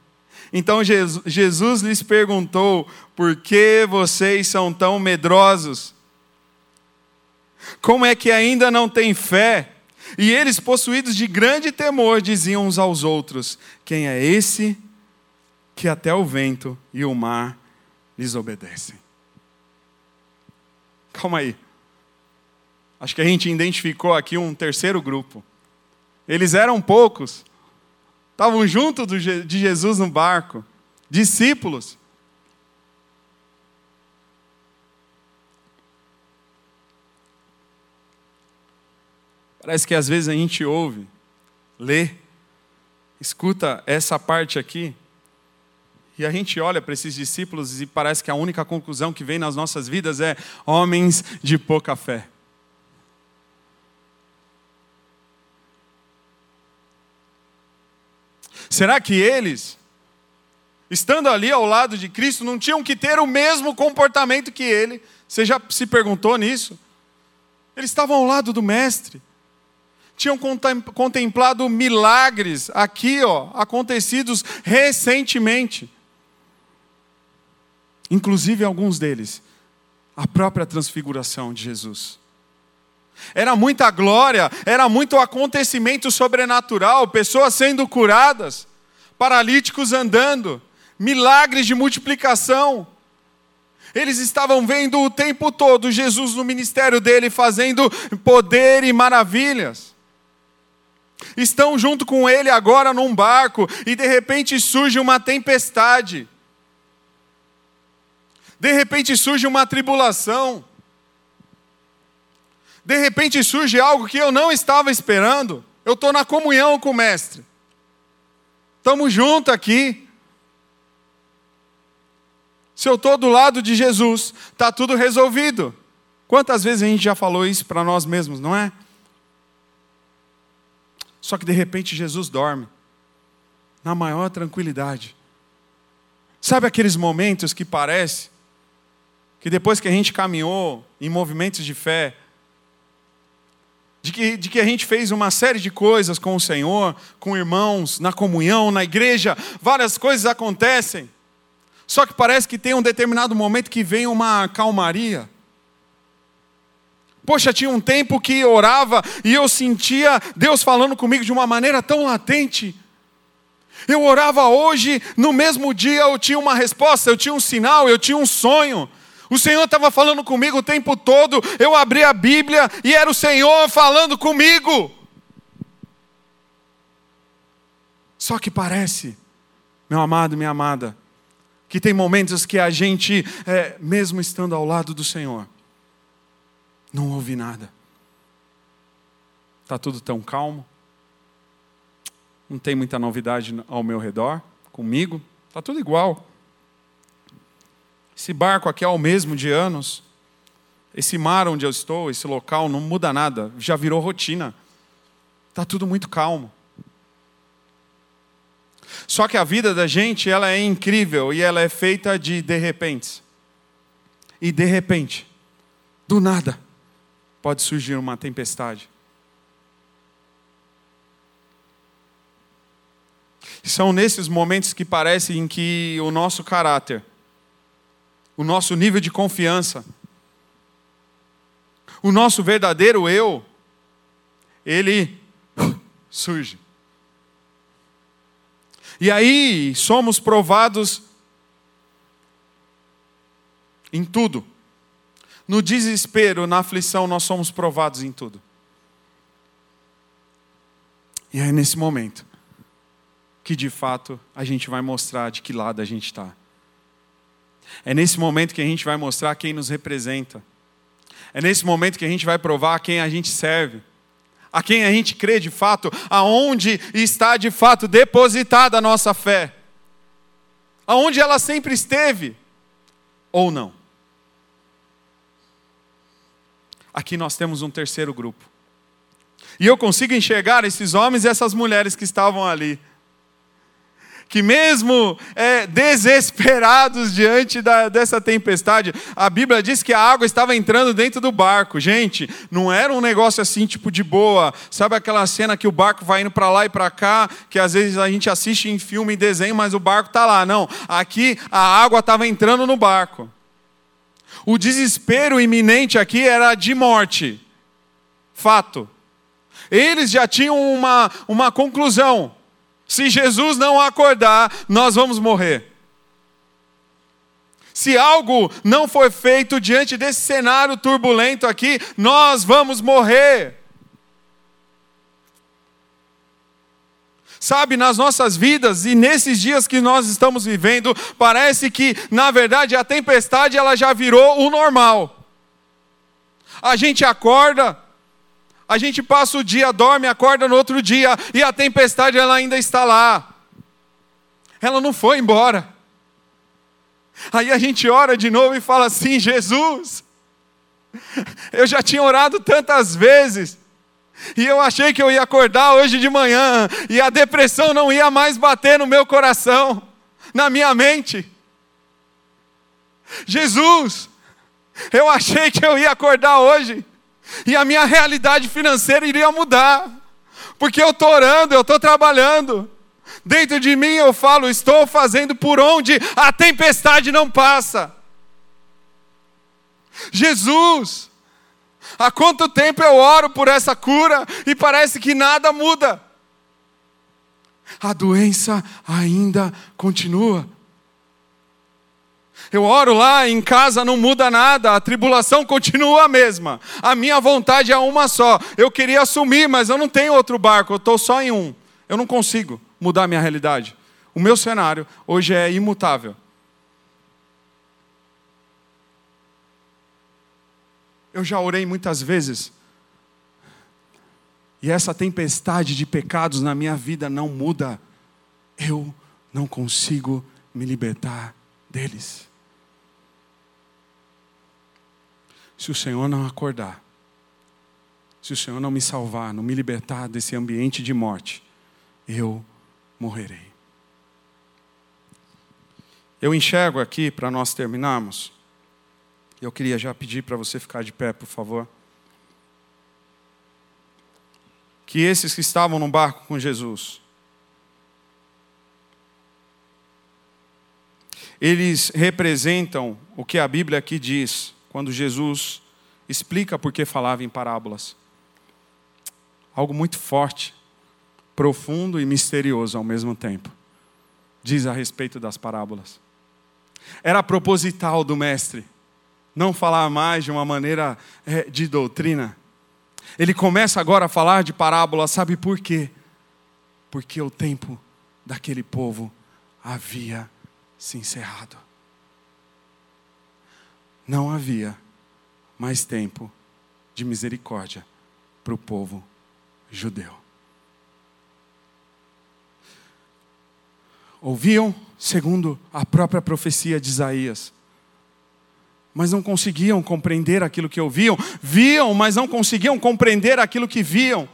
Então Jesus lhes perguntou: Por que vocês são tão medrosos? Como é que ainda não têm fé? E eles, possuídos de grande temor, diziam uns aos outros: Quem é esse que até o vento e o mar lhes obedecem? Calma aí. Acho que a gente identificou aqui um terceiro grupo. Eles eram poucos, estavam junto de Jesus no barco, discípulos. Parece que às vezes a gente ouve, lê, escuta essa parte aqui, e a gente olha para esses discípulos e parece que a única conclusão que vem nas nossas vidas é homens de pouca fé. Será que eles, estando ali ao lado de Cristo, não tinham que ter o mesmo comportamento que ele? Você já se perguntou nisso? Eles estavam ao lado do Mestre tinham contemplado milagres aqui, ó, acontecidos recentemente. Inclusive alguns deles, a própria transfiguração de Jesus. Era muita glória, era muito acontecimento sobrenatural, pessoas sendo curadas, paralíticos andando, milagres de multiplicação. Eles estavam vendo o tempo todo Jesus no ministério dele fazendo poder e maravilhas. Estão junto com ele agora num barco e de repente surge uma tempestade. De repente surge uma tribulação. De repente surge algo que eu não estava esperando. Eu estou na comunhão com o Mestre. Estamos juntos aqui. Se eu estou do lado de Jesus, está tudo resolvido. Quantas vezes a gente já falou isso para nós mesmos, não é? Só que de repente Jesus dorme, na maior tranquilidade. Sabe aqueles momentos que parece que depois que a gente caminhou em movimentos de fé, de que, de que a gente fez uma série de coisas com o Senhor, com irmãos, na comunhão, na igreja, várias coisas acontecem. Só que parece que tem um determinado momento que vem uma calmaria. Poxa, tinha um tempo que orava e eu sentia Deus falando comigo de uma maneira tão latente. Eu orava hoje, no mesmo dia eu tinha uma resposta, eu tinha um sinal, eu tinha um sonho. O Senhor estava falando comigo o tempo todo. Eu abri a Bíblia e era o Senhor falando comigo. Só que parece, meu amado, minha amada, que tem momentos que a gente, é, mesmo estando ao lado do Senhor, não ouve nada. Está tudo tão calmo. Não tem muita novidade ao meu redor, comigo. Está tudo igual. Esse barco aqui é o mesmo de anos. Esse mar onde eu estou, esse local, não muda nada, já virou rotina. Está tudo muito calmo. Só que a vida da gente, ela é incrível e ela é feita de de repente. E de repente, do nada, pode surgir uma tempestade. São nesses momentos que parecem que o nosso caráter o nosso nível de confiança, o nosso verdadeiro eu, ele [laughs] surge. E aí somos provados em tudo. No desespero, na aflição, nós somos provados em tudo. E é nesse momento que de fato a gente vai mostrar de que lado a gente está. É nesse momento que a gente vai mostrar quem nos representa. É nesse momento que a gente vai provar a quem a gente serve. A quem a gente crê de fato, aonde está de fato depositada a nossa fé. Aonde ela sempre esteve ou não. Aqui nós temos um terceiro grupo. E eu consigo enxergar esses homens e essas mulheres que estavam ali que mesmo é, desesperados diante da, dessa tempestade, a Bíblia diz que a água estava entrando dentro do barco. Gente, não era um negócio assim, tipo de boa. Sabe aquela cena que o barco vai indo para lá e para cá, que às vezes a gente assiste em filme e desenho, mas o barco está lá. Não, aqui a água estava entrando no barco. O desespero iminente aqui era de morte. Fato. Eles já tinham uma, uma conclusão. Se Jesus não acordar, nós vamos morrer. Se algo não for feito diante desse cenário turbulento aqui, nós vamos morrer. Sabe, nas nossas vidas e nesses dias que nós estamos vivendo, parece que, na verdade, a tempestade ela já virou o normal. A gente acorda, a gente passa o dia, dorme, acorda no outro dia e a tempestade ela ainda está lá. Ela não foi embora. Aí a gente ora de novo e fala assim: Jesus, eu já tinha orado tantas vezes, e eu achei que eu ia acordar hoje de manhã, e a depressão não ia mais bater no meu coração, na minha mente. Jesus, eu achei que eu ia acordar hoje, e a minha realidade financeira iria mudar, porque eu estou orando, eu estou trabalhando. Dentro de mim eu falo, estou fazendo por onde a tempestade não passa. Jesus, há quanto tempo eu oro por essa cura e parece que nada muda. A doença ainda continua. Eu oro lá, em casa não muda nada, a tribulação continua a mesma. A minha vontade é uma só. Eu queria assumir, mas eu não tenho outro barco, eu estou só em um. Eu não consigo mudar a minha realidade. O meu cenário hoje é imutável. Eu já orei muitas vezes, e essa tempestade de pecados na minha vida não muda. Eu não consigo me libertar deles. Se o Senhor não acordar, se o Senhor não me salvar, não me libertar desse ambiente de morte, eu morrerei. Eu enxergo aqui, para nós terminarmos, eu queria já pedir para você ficar de pé, por favor. Que esses que estavam no barco com Jesus, eles representam o que a Bíblia aqui diz, quando Jesus explica por que falava em parábolas. Algo muito forte, profundo e misterioso ao mesmo tempo. Diz a respeito das parábolas. Era proposital do Mestre não falar mais de uma maneira é, de doutrina. Ele começa agora a falar de parábolas, sabe por quê? Porque o tempo daquele povo havia se encerrado. Não havia mais tempo de misericórdia para o povo judeu. Ouviam, segundo a própria profecia de Isaías, mas não conseguiam compreender aquilo que ouviam, viam, mas não conseguiam compreender aquilo que viam.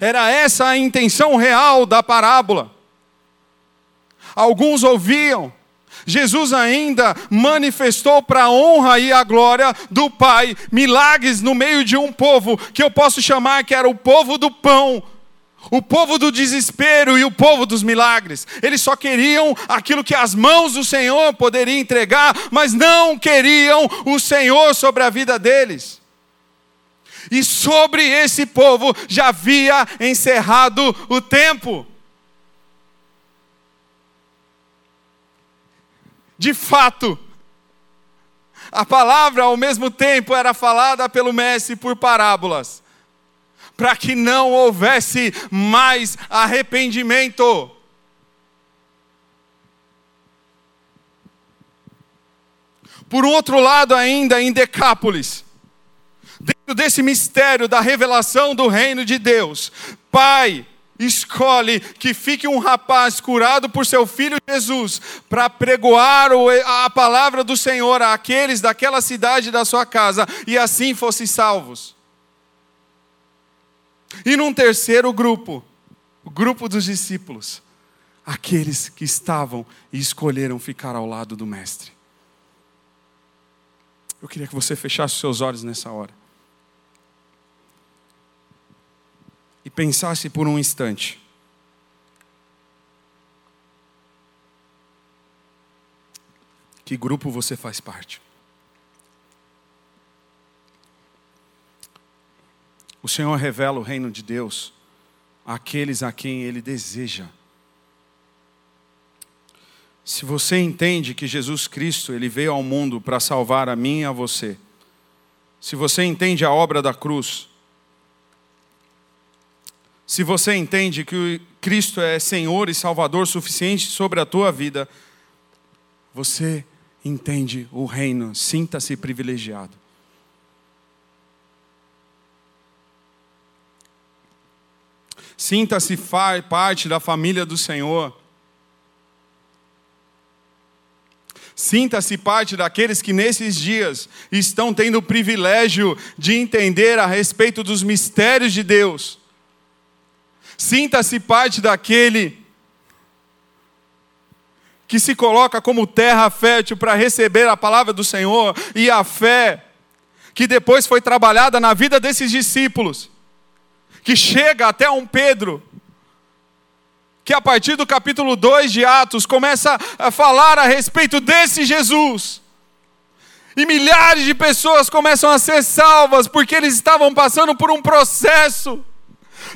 Era essa a intenção real da parábola. Alguns ouviam, Jesus ainda manifestou para a honra e a glória do Pai milagres no meio de um povo que eu posso chamar que era o povo do pão, o povo do desespero e o povo dos milagres. Eles só queriam aquilo que as mãos do Senhor poderiam entregar, mas não queriam o Senhor sobre a vida deles. E sobre esse povo já havia encerrado o tempo. De fato, a palavra ao mesmo tempo era falada pelo mestre por parábolas para que não houvesse mais arrependimento. Por outro lado, ainda em Decápolis, dentro desse mistério da revelação do reino de Deus, Pai escolhe que fique um rapaz curado por seu filho Jesus para pregoar a palavra do Senhor àqueles daquela cidade da sua casa e assim fossem salvos. E num terceiro grupo, o grupo dos discípulos, aqueles que estavam e escolheram ficar ao lado do Mestre. Eu queria que você fechasse seus olhos nessa hora. E pensasse por um instante. Que grupo você faz parte? O Senhor revela o reino de Deus àqueles a quem Ele deseja. Se você entende que Jesus Cristo ele veio ao mundo para salvar a mim e a você, se você entende a obra da cruz, se você entende que Cristo é Senhor e Salvador suficiente sobre a tua vida, você entende o reino, sinta-se privilegiado. Sinta-se parte da família do Senhor. Sinta-se parte daqueles que nesses dias estão tendo o privilégio de entender a respeito dos mistérios de Deus. Sinta-se parte daquele que se coloca como terra fértil para receber a palavra do Senhor e a fé que depois foi trabalhada na vida desses discípulos que chega até um Pedro, que a partir do capítulo 2 de Atos começa a falar a respeito desse Jesus. E milhares de pessoas começam a ser salvas porque eles estavam passando por um processo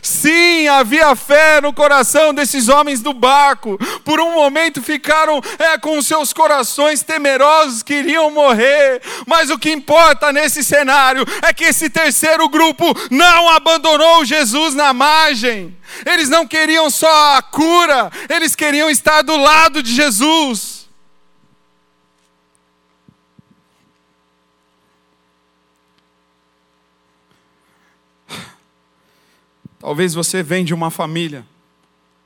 Sim, havia fé no coração desses homens do barco. Por um momento ficaram é, com seus corações temerosos, queriam morrer. Mas o que importa nesse cenário é que esse terceiro grupo não abandonou Jesus na margem. Eles não queriam só a cura, eles queriam estar do lado de Jesus. Talvez você vem de uma família,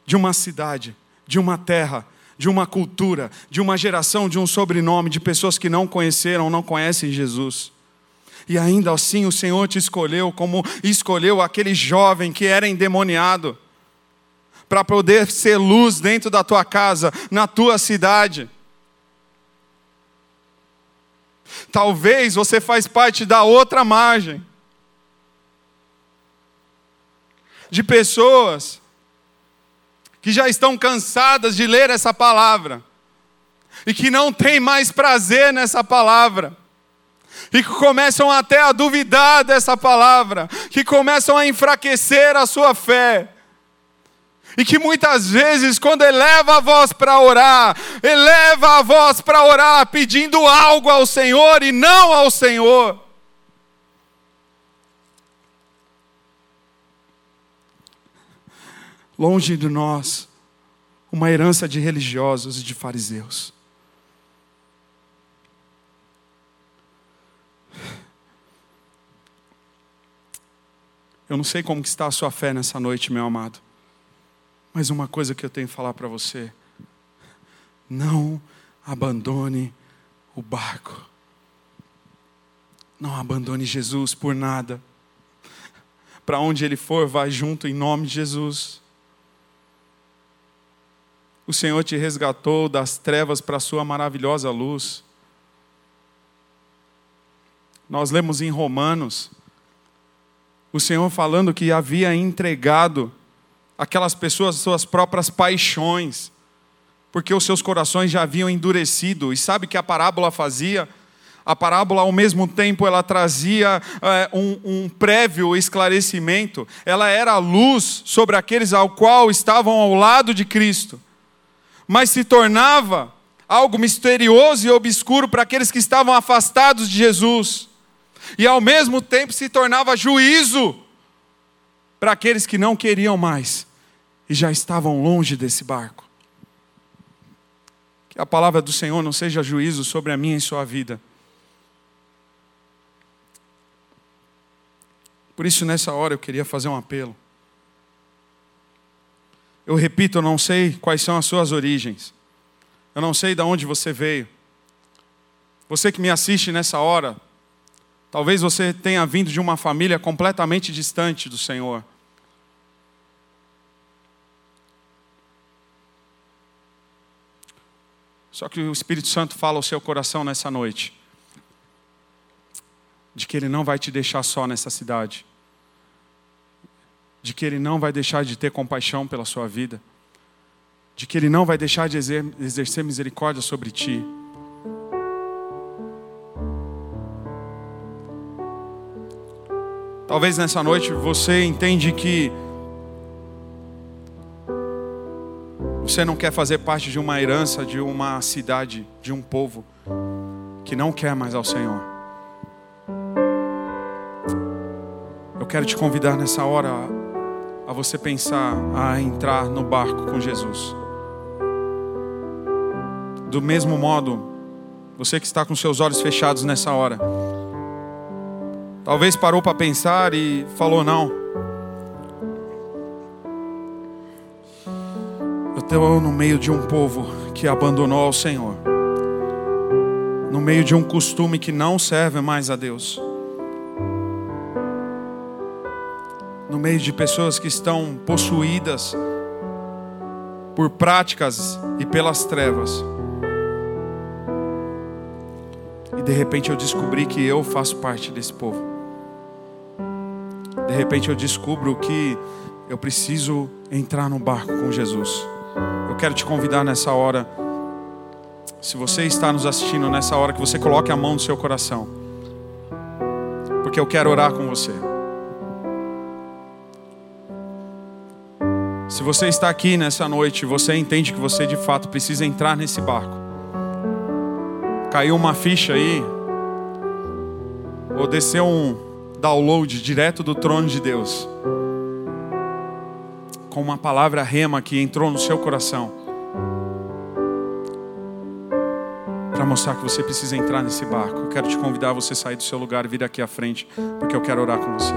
de uma cidade, de uma terra, de uma cultura, de uma geração, de um sobrenome, de pessoas que não conheceram, não conhecem Jesus. E ainda assim o Senhor te escolheu como escolheu aquele jovem que era endemoniado, para poder ser luz dentro da tua casa, na tua cidade. Talvez você faz parte da outra margem. De pessoas que já estão cansadas de ler essa palavra e que não têm mais prazer nessa palavra. E que começam até a duvidar dessa palavra, que começam a enfraquecer a sua fé, e que muitas vezes, quando eleva a voz para orar, eleva a voz para orar pedindo algo ao Senhor e não ao Senhor. Longe de nós uma herança de religiosos e de fariseus. Eu não sei como está a sua fé nessa noite, meu amado. Mas uma coisa que eu tenho que falar para você: não abandone o barco. Não abandone Jesus por nada. Para onde ele for, vai junto em nome de Jesus. O Senhor te resgatou das trevas para a sua maravilhosa luz. Nós lemos em Romanos o Senhor falando que havia entregado aquelas pessoas suas próprias paixões, porque os seus corações já haviam endurecido. E sabe que a parábola fazia? A parábola, ao mesmo tempo, ela trazia é, um, um prévio esclarecimento. Ela era a luz sobre aqueles ao qual estavam ao lado de Cristo mas se tornava algo misterioso e obscuro para aqueles que estavam afastados de Jesus, e ao mesmo tempo se tornava juízo para aqueles que não queriam mais e já estavam longe desse barco. Que a palavra do Senhor não seja juízo sobre a minha e sua vida. Por isso, nessa hora, eu queria fazer um apelo. Eu repito, eu não sei quais são as suas origens. Eu não sei de onde você veio. Você que me assiste nessa hora, talvez você tenha vindo de uma família completamente distante do Senhor. Só que o Espírito Santo fala ao seu coração nessa noite, de que Ele não vai te deixar só nessa cidade de que Ele não vai deixar de ter compaixão pela sua vida, de que Ele não vai deixar de exercer misericórdia sobre ti. Talvez nessa noite você entende que você não quer fazer parte de uma herança, de uma cidade, de um povo que não quer mais ao Senhor. Eu quero te convidar nessa hora a você pensar a entrar no barco com Jesus. Do mesmo modo, você que está com seus olhos fechados nessa hora, talvez parou para pensar e falou: não. Eu estou no meio de um povo que abandonou ao Senhor, no meio de um costume que não serve mais a Deus. Meio de pessoas que estão possuídas por práticas e pelas trevas. E de repente eu descobri que eu faço parte desse povo. De repente eu descubro que eu preciso entrar no barco com Jesus. Eu quero te convidar nessa hora, se você está nos assistindo nessa hora, que você coloque a mão no seu coração, porque eu quero orar com você. Você está aqui nessa noite, você entende que você de fato precisa entrar nesse barco. Caiu uma ficha aí, ou desceu um download direto do trono de Deus, com uma palavra rema que entrou no seu coração, para mostrar que você precisa entrar nesse barco. Eu quero te convidar a você sair do seu lugar e vir aqui à frente, porque eu quero orar com você.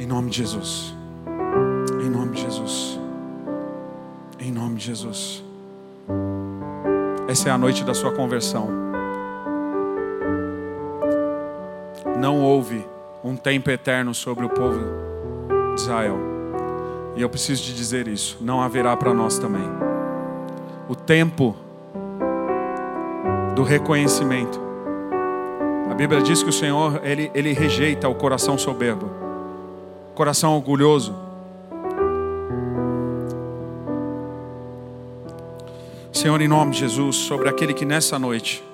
Em nome de Jesus. Jesus. Essa é a noite da sua conversão. Não houve um tempo eterno sobre o povo de Israel. E eu preciso te dizer isso. Não haverá para nós também. O tempo do reconhecimento. A Bíblia diz que o Senhor, ele, ele rejeita o coração soberbo, coração orgulhoso. Senhor, em nome de Jesus, sobre aquele que nessa noite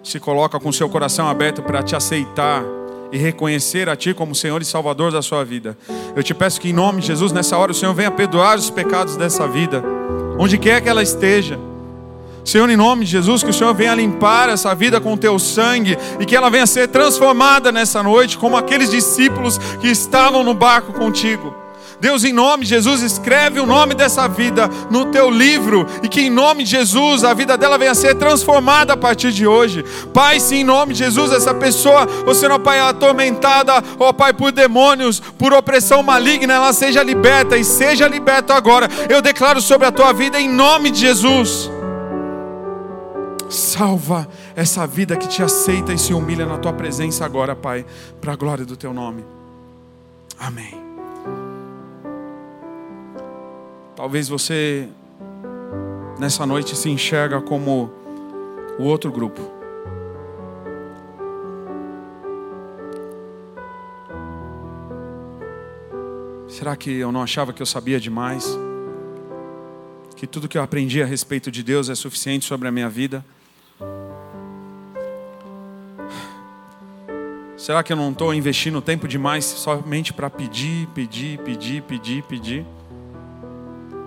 se coloca com seu coração aberto para te aceitar e reconhecer a Ti como Senhor e Salvador da sua vida. Eu te peço que em nome de Jesus, nessa hora, o Senhor venha perdoar os pecados dessa vida, onde quer que ela esteja. Senhor, em nome de Jesus, que o Senhor venha limpar essa vida com o teu sangue e que ela venha ser transformada nessa noite, como aqueles discípulos que estavam no barco contigo. Deus, em nome de Jesus, escreve o nome dessa vida no teu livro e que em nome de Jesus a vida dela venha a ser transformada a partir de hoje. Pai, se em nome de Jesus essa pessoa, você não, Pai, é atormentada, ó Pai, por demônios, por opressão maligna, ela seja liberta e seja liberta agora. Eu declaro sobre a tua vida em nome de Jesus. Salva essa vida que te aceita e se humilha na tua presença agora, Pai, para a glória do teu nome. Amém. Talvez você nessa noite se enxerga como o outro grupo. Será que eu não achava que eu sabia demais? Que tudo que eu aprendi a respeito de Deus é suficiente sobre a minha vida? Será que eu não estou investindo tempo demais somente para pedir, pedir, pedir, pedir, pedir?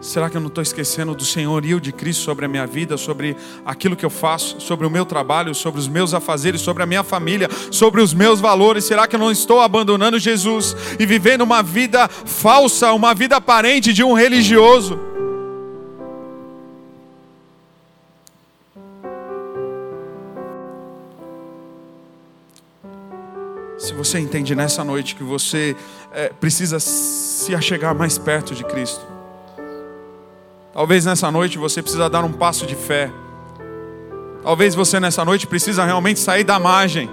Será que eu não estou esquecendo do senhorio de Cristo sobre a minha vida, sobre aquilo que eu faço, sobre o meu trabalho, sobre os meus afazeres, sobre a minha família, sobre os meus valores? Será que eu não estou abandonando Jesus e vivendo uma vida falsa, uma vida aparente de um religioso? Se você entende nessa noite que você é, precisa se achegar mais perto de Cristo, Talvez nessa noite você precisa dar um passo de fé. Talvez você nessa noite precisa realmente sair da margem.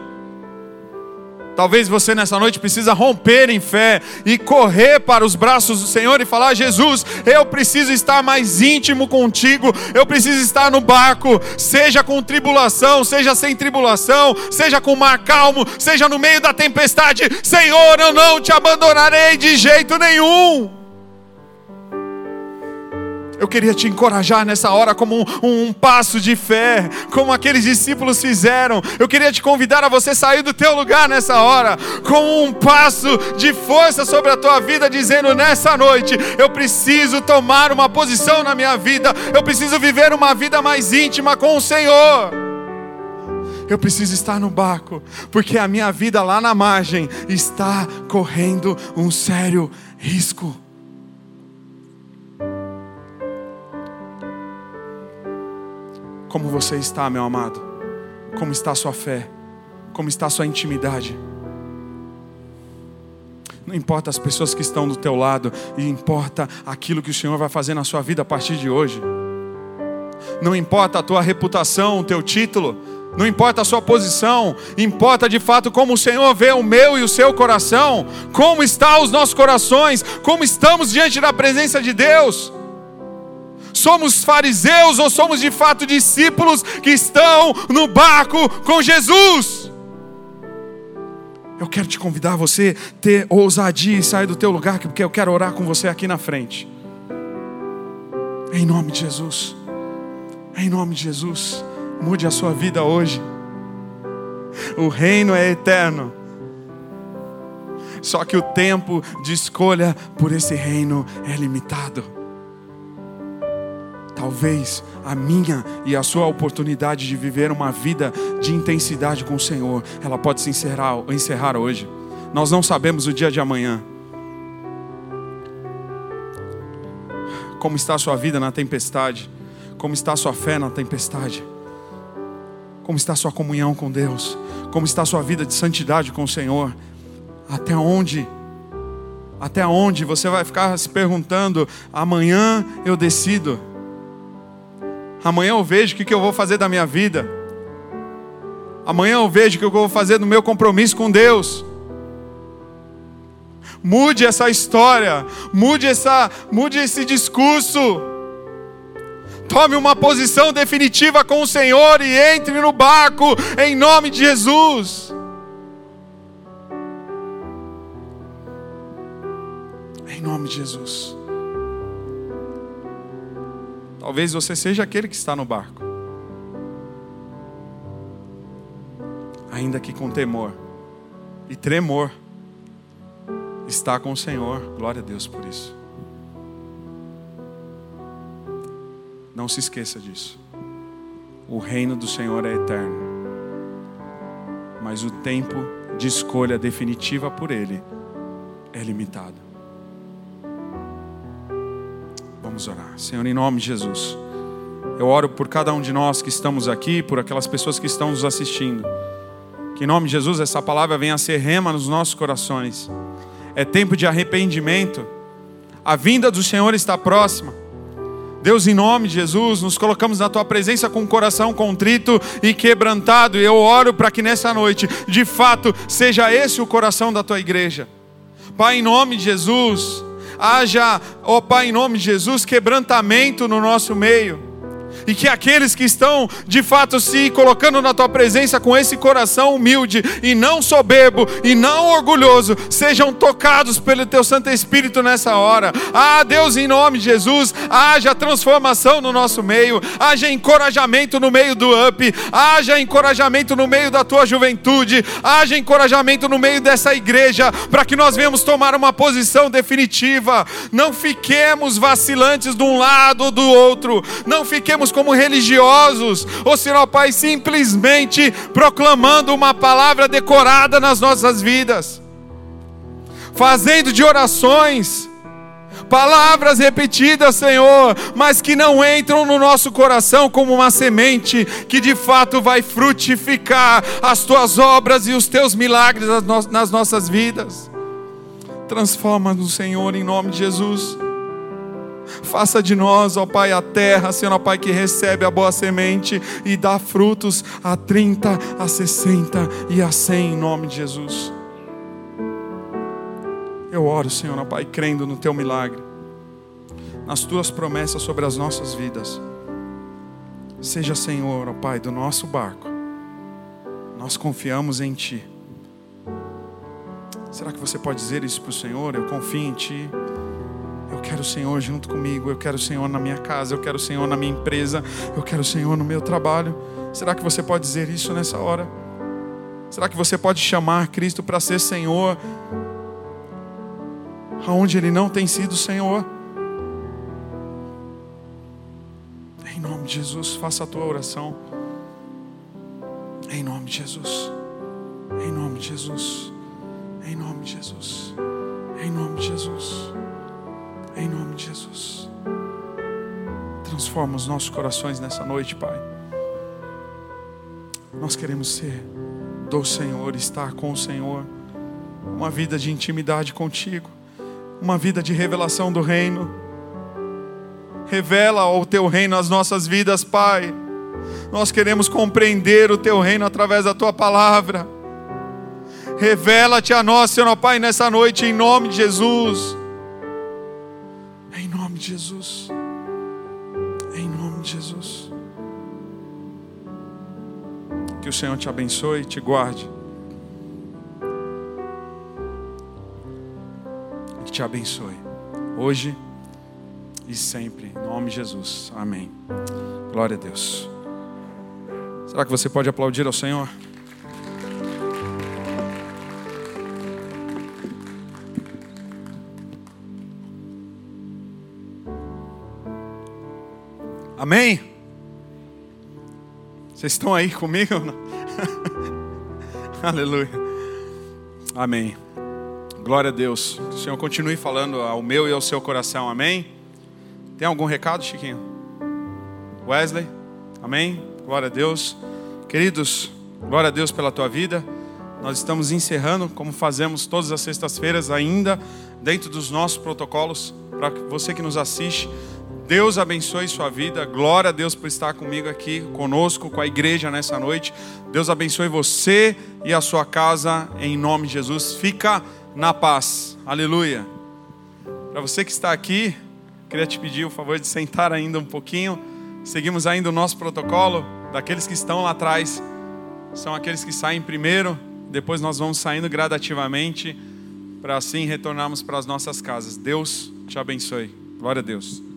Talvez você nessa noite precisa romper em fé e correr para os braços do Senhor e falar: Jesus, eu preciso estar mais íntimo contigo, eu preciso estar no barco, seja com tribulação, seja sem tribulação, seja com mar calmo, seja no meio da tempestade. Senhor, eu não te abandonarei de jeito nenhum. Eu queria te encorajar nessa hora como um, um, passo de fé, como aqueles discípulos fizeram. Eu queria te convidar a você sair do teu lugar nessa hora, com um passo de força sobre a tua vida, dizendo nessa noite, eu preciso tomar uma posição na minha vida. Eu preciso viver uma vida mais íntima com o Senhor. Eu preciso estar no barco, porque a minha vida lá na margem está correndo um sério risco. Como você está, meu amado? Como está a sua fé? Como está a sua intimidade? Não importa as pessoas que estão do teu lado, e importa aquilo que o Senhor vai fazer na sua vida a partir de hoje. Não importa a tua reputação, o teu título, não importa a sua posição, importa de fato como o Senhor vê o meu e o seu coração, como estão os nossos corações, como estamos diante da presença de Deus. Somos fariseus ou somos de fato discípulos que estão no barco com Jesus? Eu quero te convidar a você ter ousadia e sair do teu lugar, porque eu quero orar com você aqui na frente. Em nome de Jesus. Em nome de Jesus. Mude a sua vida hoje. O reino é eterno. Só que o tempo de escolha por esse reino é limitado. Talvez a minha e a sua oportunidade de viver uma vida de intensidade com o Senhor, ela pode se encerrar, encerrar hoje. Nós não sabemos o dia de amanhã. Como está a sua vida na tempestade? Como está a sua fé na tempestade? Como está a sua comunhão com Deus? Como está a sua vida de santidade com o Senhor? Até onde? Até onde você vai ficar se perguntando: amanhã eu decido, amanhã eu vejo o que eu vou fazer da minha vida, amanhã eu vejo o que eu vou fazer do meu compromisso com Deus. Mude essa história, mude, essa, mude esse discurso. Tome uma posição definitiva com o Senhor e entre no barco em nome de Jesus. Em nome de Jesus. Talvez você seja aquele que está no barco, ainda que com temor e tremor está com o Senhor. Glória a Deus por isso. Não se esqueça disso. O reino do Senhor é eterno. Mas o tempo de escolha definitiva por Ele é limitado. Vamos orar. Senhor, em nome de Jesus. Eu oro por cada um de nós que estamos aqui, por aquelas pessoas que estão nos assistindo. Que em nome de Jesus essa palavra venha a ser rema nos nossos corações é tempo de arrependimento. A vinda do Senhor está próxima. Deus, em nome de Jesus, nos colocamos na tua presença com o coração contrito e quebrantado. E eu oro para que nessa noite, de fato, seja esse o coração da tua igreja. Pai, em nome de Jesus, haja, ó Pai, em nome de Jesus, quebrantamento no nosso meio e que aqueles que estão de fato se colocando na tua presença com esse coração humilde e não soberbo e não orgulhoso sejam tocados pelo teu Santo Espírito nessa hora. Ah, Deus, em nome de Jesus, haja transformação no nosso meio, haja encorajamento no meio do up, haja encorajamento no meio da tua juventude, haja encorajamento no meio dessa igreja, para que nós venhamos tomar uma posição definitiva. Não fiquemos vacilantes de um lado ou do outro, não fiquemos como religiosos, ou senão, Pai, simplesmente proclamando uma palavra decorada nas nossas vidas, fazendo de orações, palavras repetidas, Senhor, mas que não entram no nosso coração como uma semente que de fato vai frutificar as tuas obras e os teus milagres nas nossas vidas. Transforma-nos, Senhor, em nome de Jesus. Faça de nós, ó Pai, a terra, Senhor, ó Pai, que recebe a boa semente e dá frutos a 30, a 60 e a 100 em nome de Jesus. Eu oro, Senhor, ó Pai, crendo no teu milagre, nas tuas promessas sobre as nossas vidas. Seja, Senhor, ó Pai, do nosso barco. Nós confiamos em Ti. Será que você pode dizer isso para o Senhor? Eu confio em Ti. Eu quero o Senhor junto comigo, eu quero o Senhor na minha casa, eu quero o Senhor na minha empresa, eu quero o Senhor no meu trabalho. Será que você pode dizer isso nessa hora? Será que você pode chamar Cristo para ser Senhor aonde Ele não tem sido Senhor? Em nome de Jesus, faça a tua oração. Em nome de Jesus. Em nome de Jesus. Em nome de Jesus. Em nome de Jesus. Em nome de Jesus. Transforma os nossos corações nessa noite, Pai. Nós queremos ser do Senhor, estar com o Senhor. Uma vida de intimidade contigo. Uma vida de revelação do reino. Revela o teu reino nas nossas vidas, Pai. Nós queremos compreender o teu reino através da tua palavra. Revela-te a nós, Senhor Pai, nessa noite, em nome de Jesus nome de Jesus. Em nome de Jesus. Que o Senhor te abençoe e te guarde. Que te abençoe. Hoje e sempre. Em nome de Jesus. Amém. Glória a Deus. Será que você pode aplaudir ao Senhor? Amém? Vocês estão aí comigo? [laughs] Aleluia. Amém. Glória a Deus. Que o Senhor continue falando ao meu e ao seu coração. Amém? Tem algum recado, Chiquinho? Wesley? Amém? Glória a Deus. Queridos, glória a Deus pela tua vida. Nós estamos encerrando, como fazemos todas as sextas-feiras, ainda dentro dos nossos protocolos. Para você que nos assiste, Deus abençoe sua vida. Glória a Deus por estar comigo aqui, conosco, com a igreja nessa noite. Deus abençoe você e a sua casa, em nome de Jesus. Fica na paz. Aleluia. Para você que está aqui, queria te pedir o favor de sentar ainda um pouquinho. Seguimos ainda o nosso protocolo. Daqueles que estão lá atrás, são aqueles que saem primeiro. Depois nós vamos saindo gradativamente, para assim retornarmos para as nossas casas. Deus te abençoe. Glória a Deus.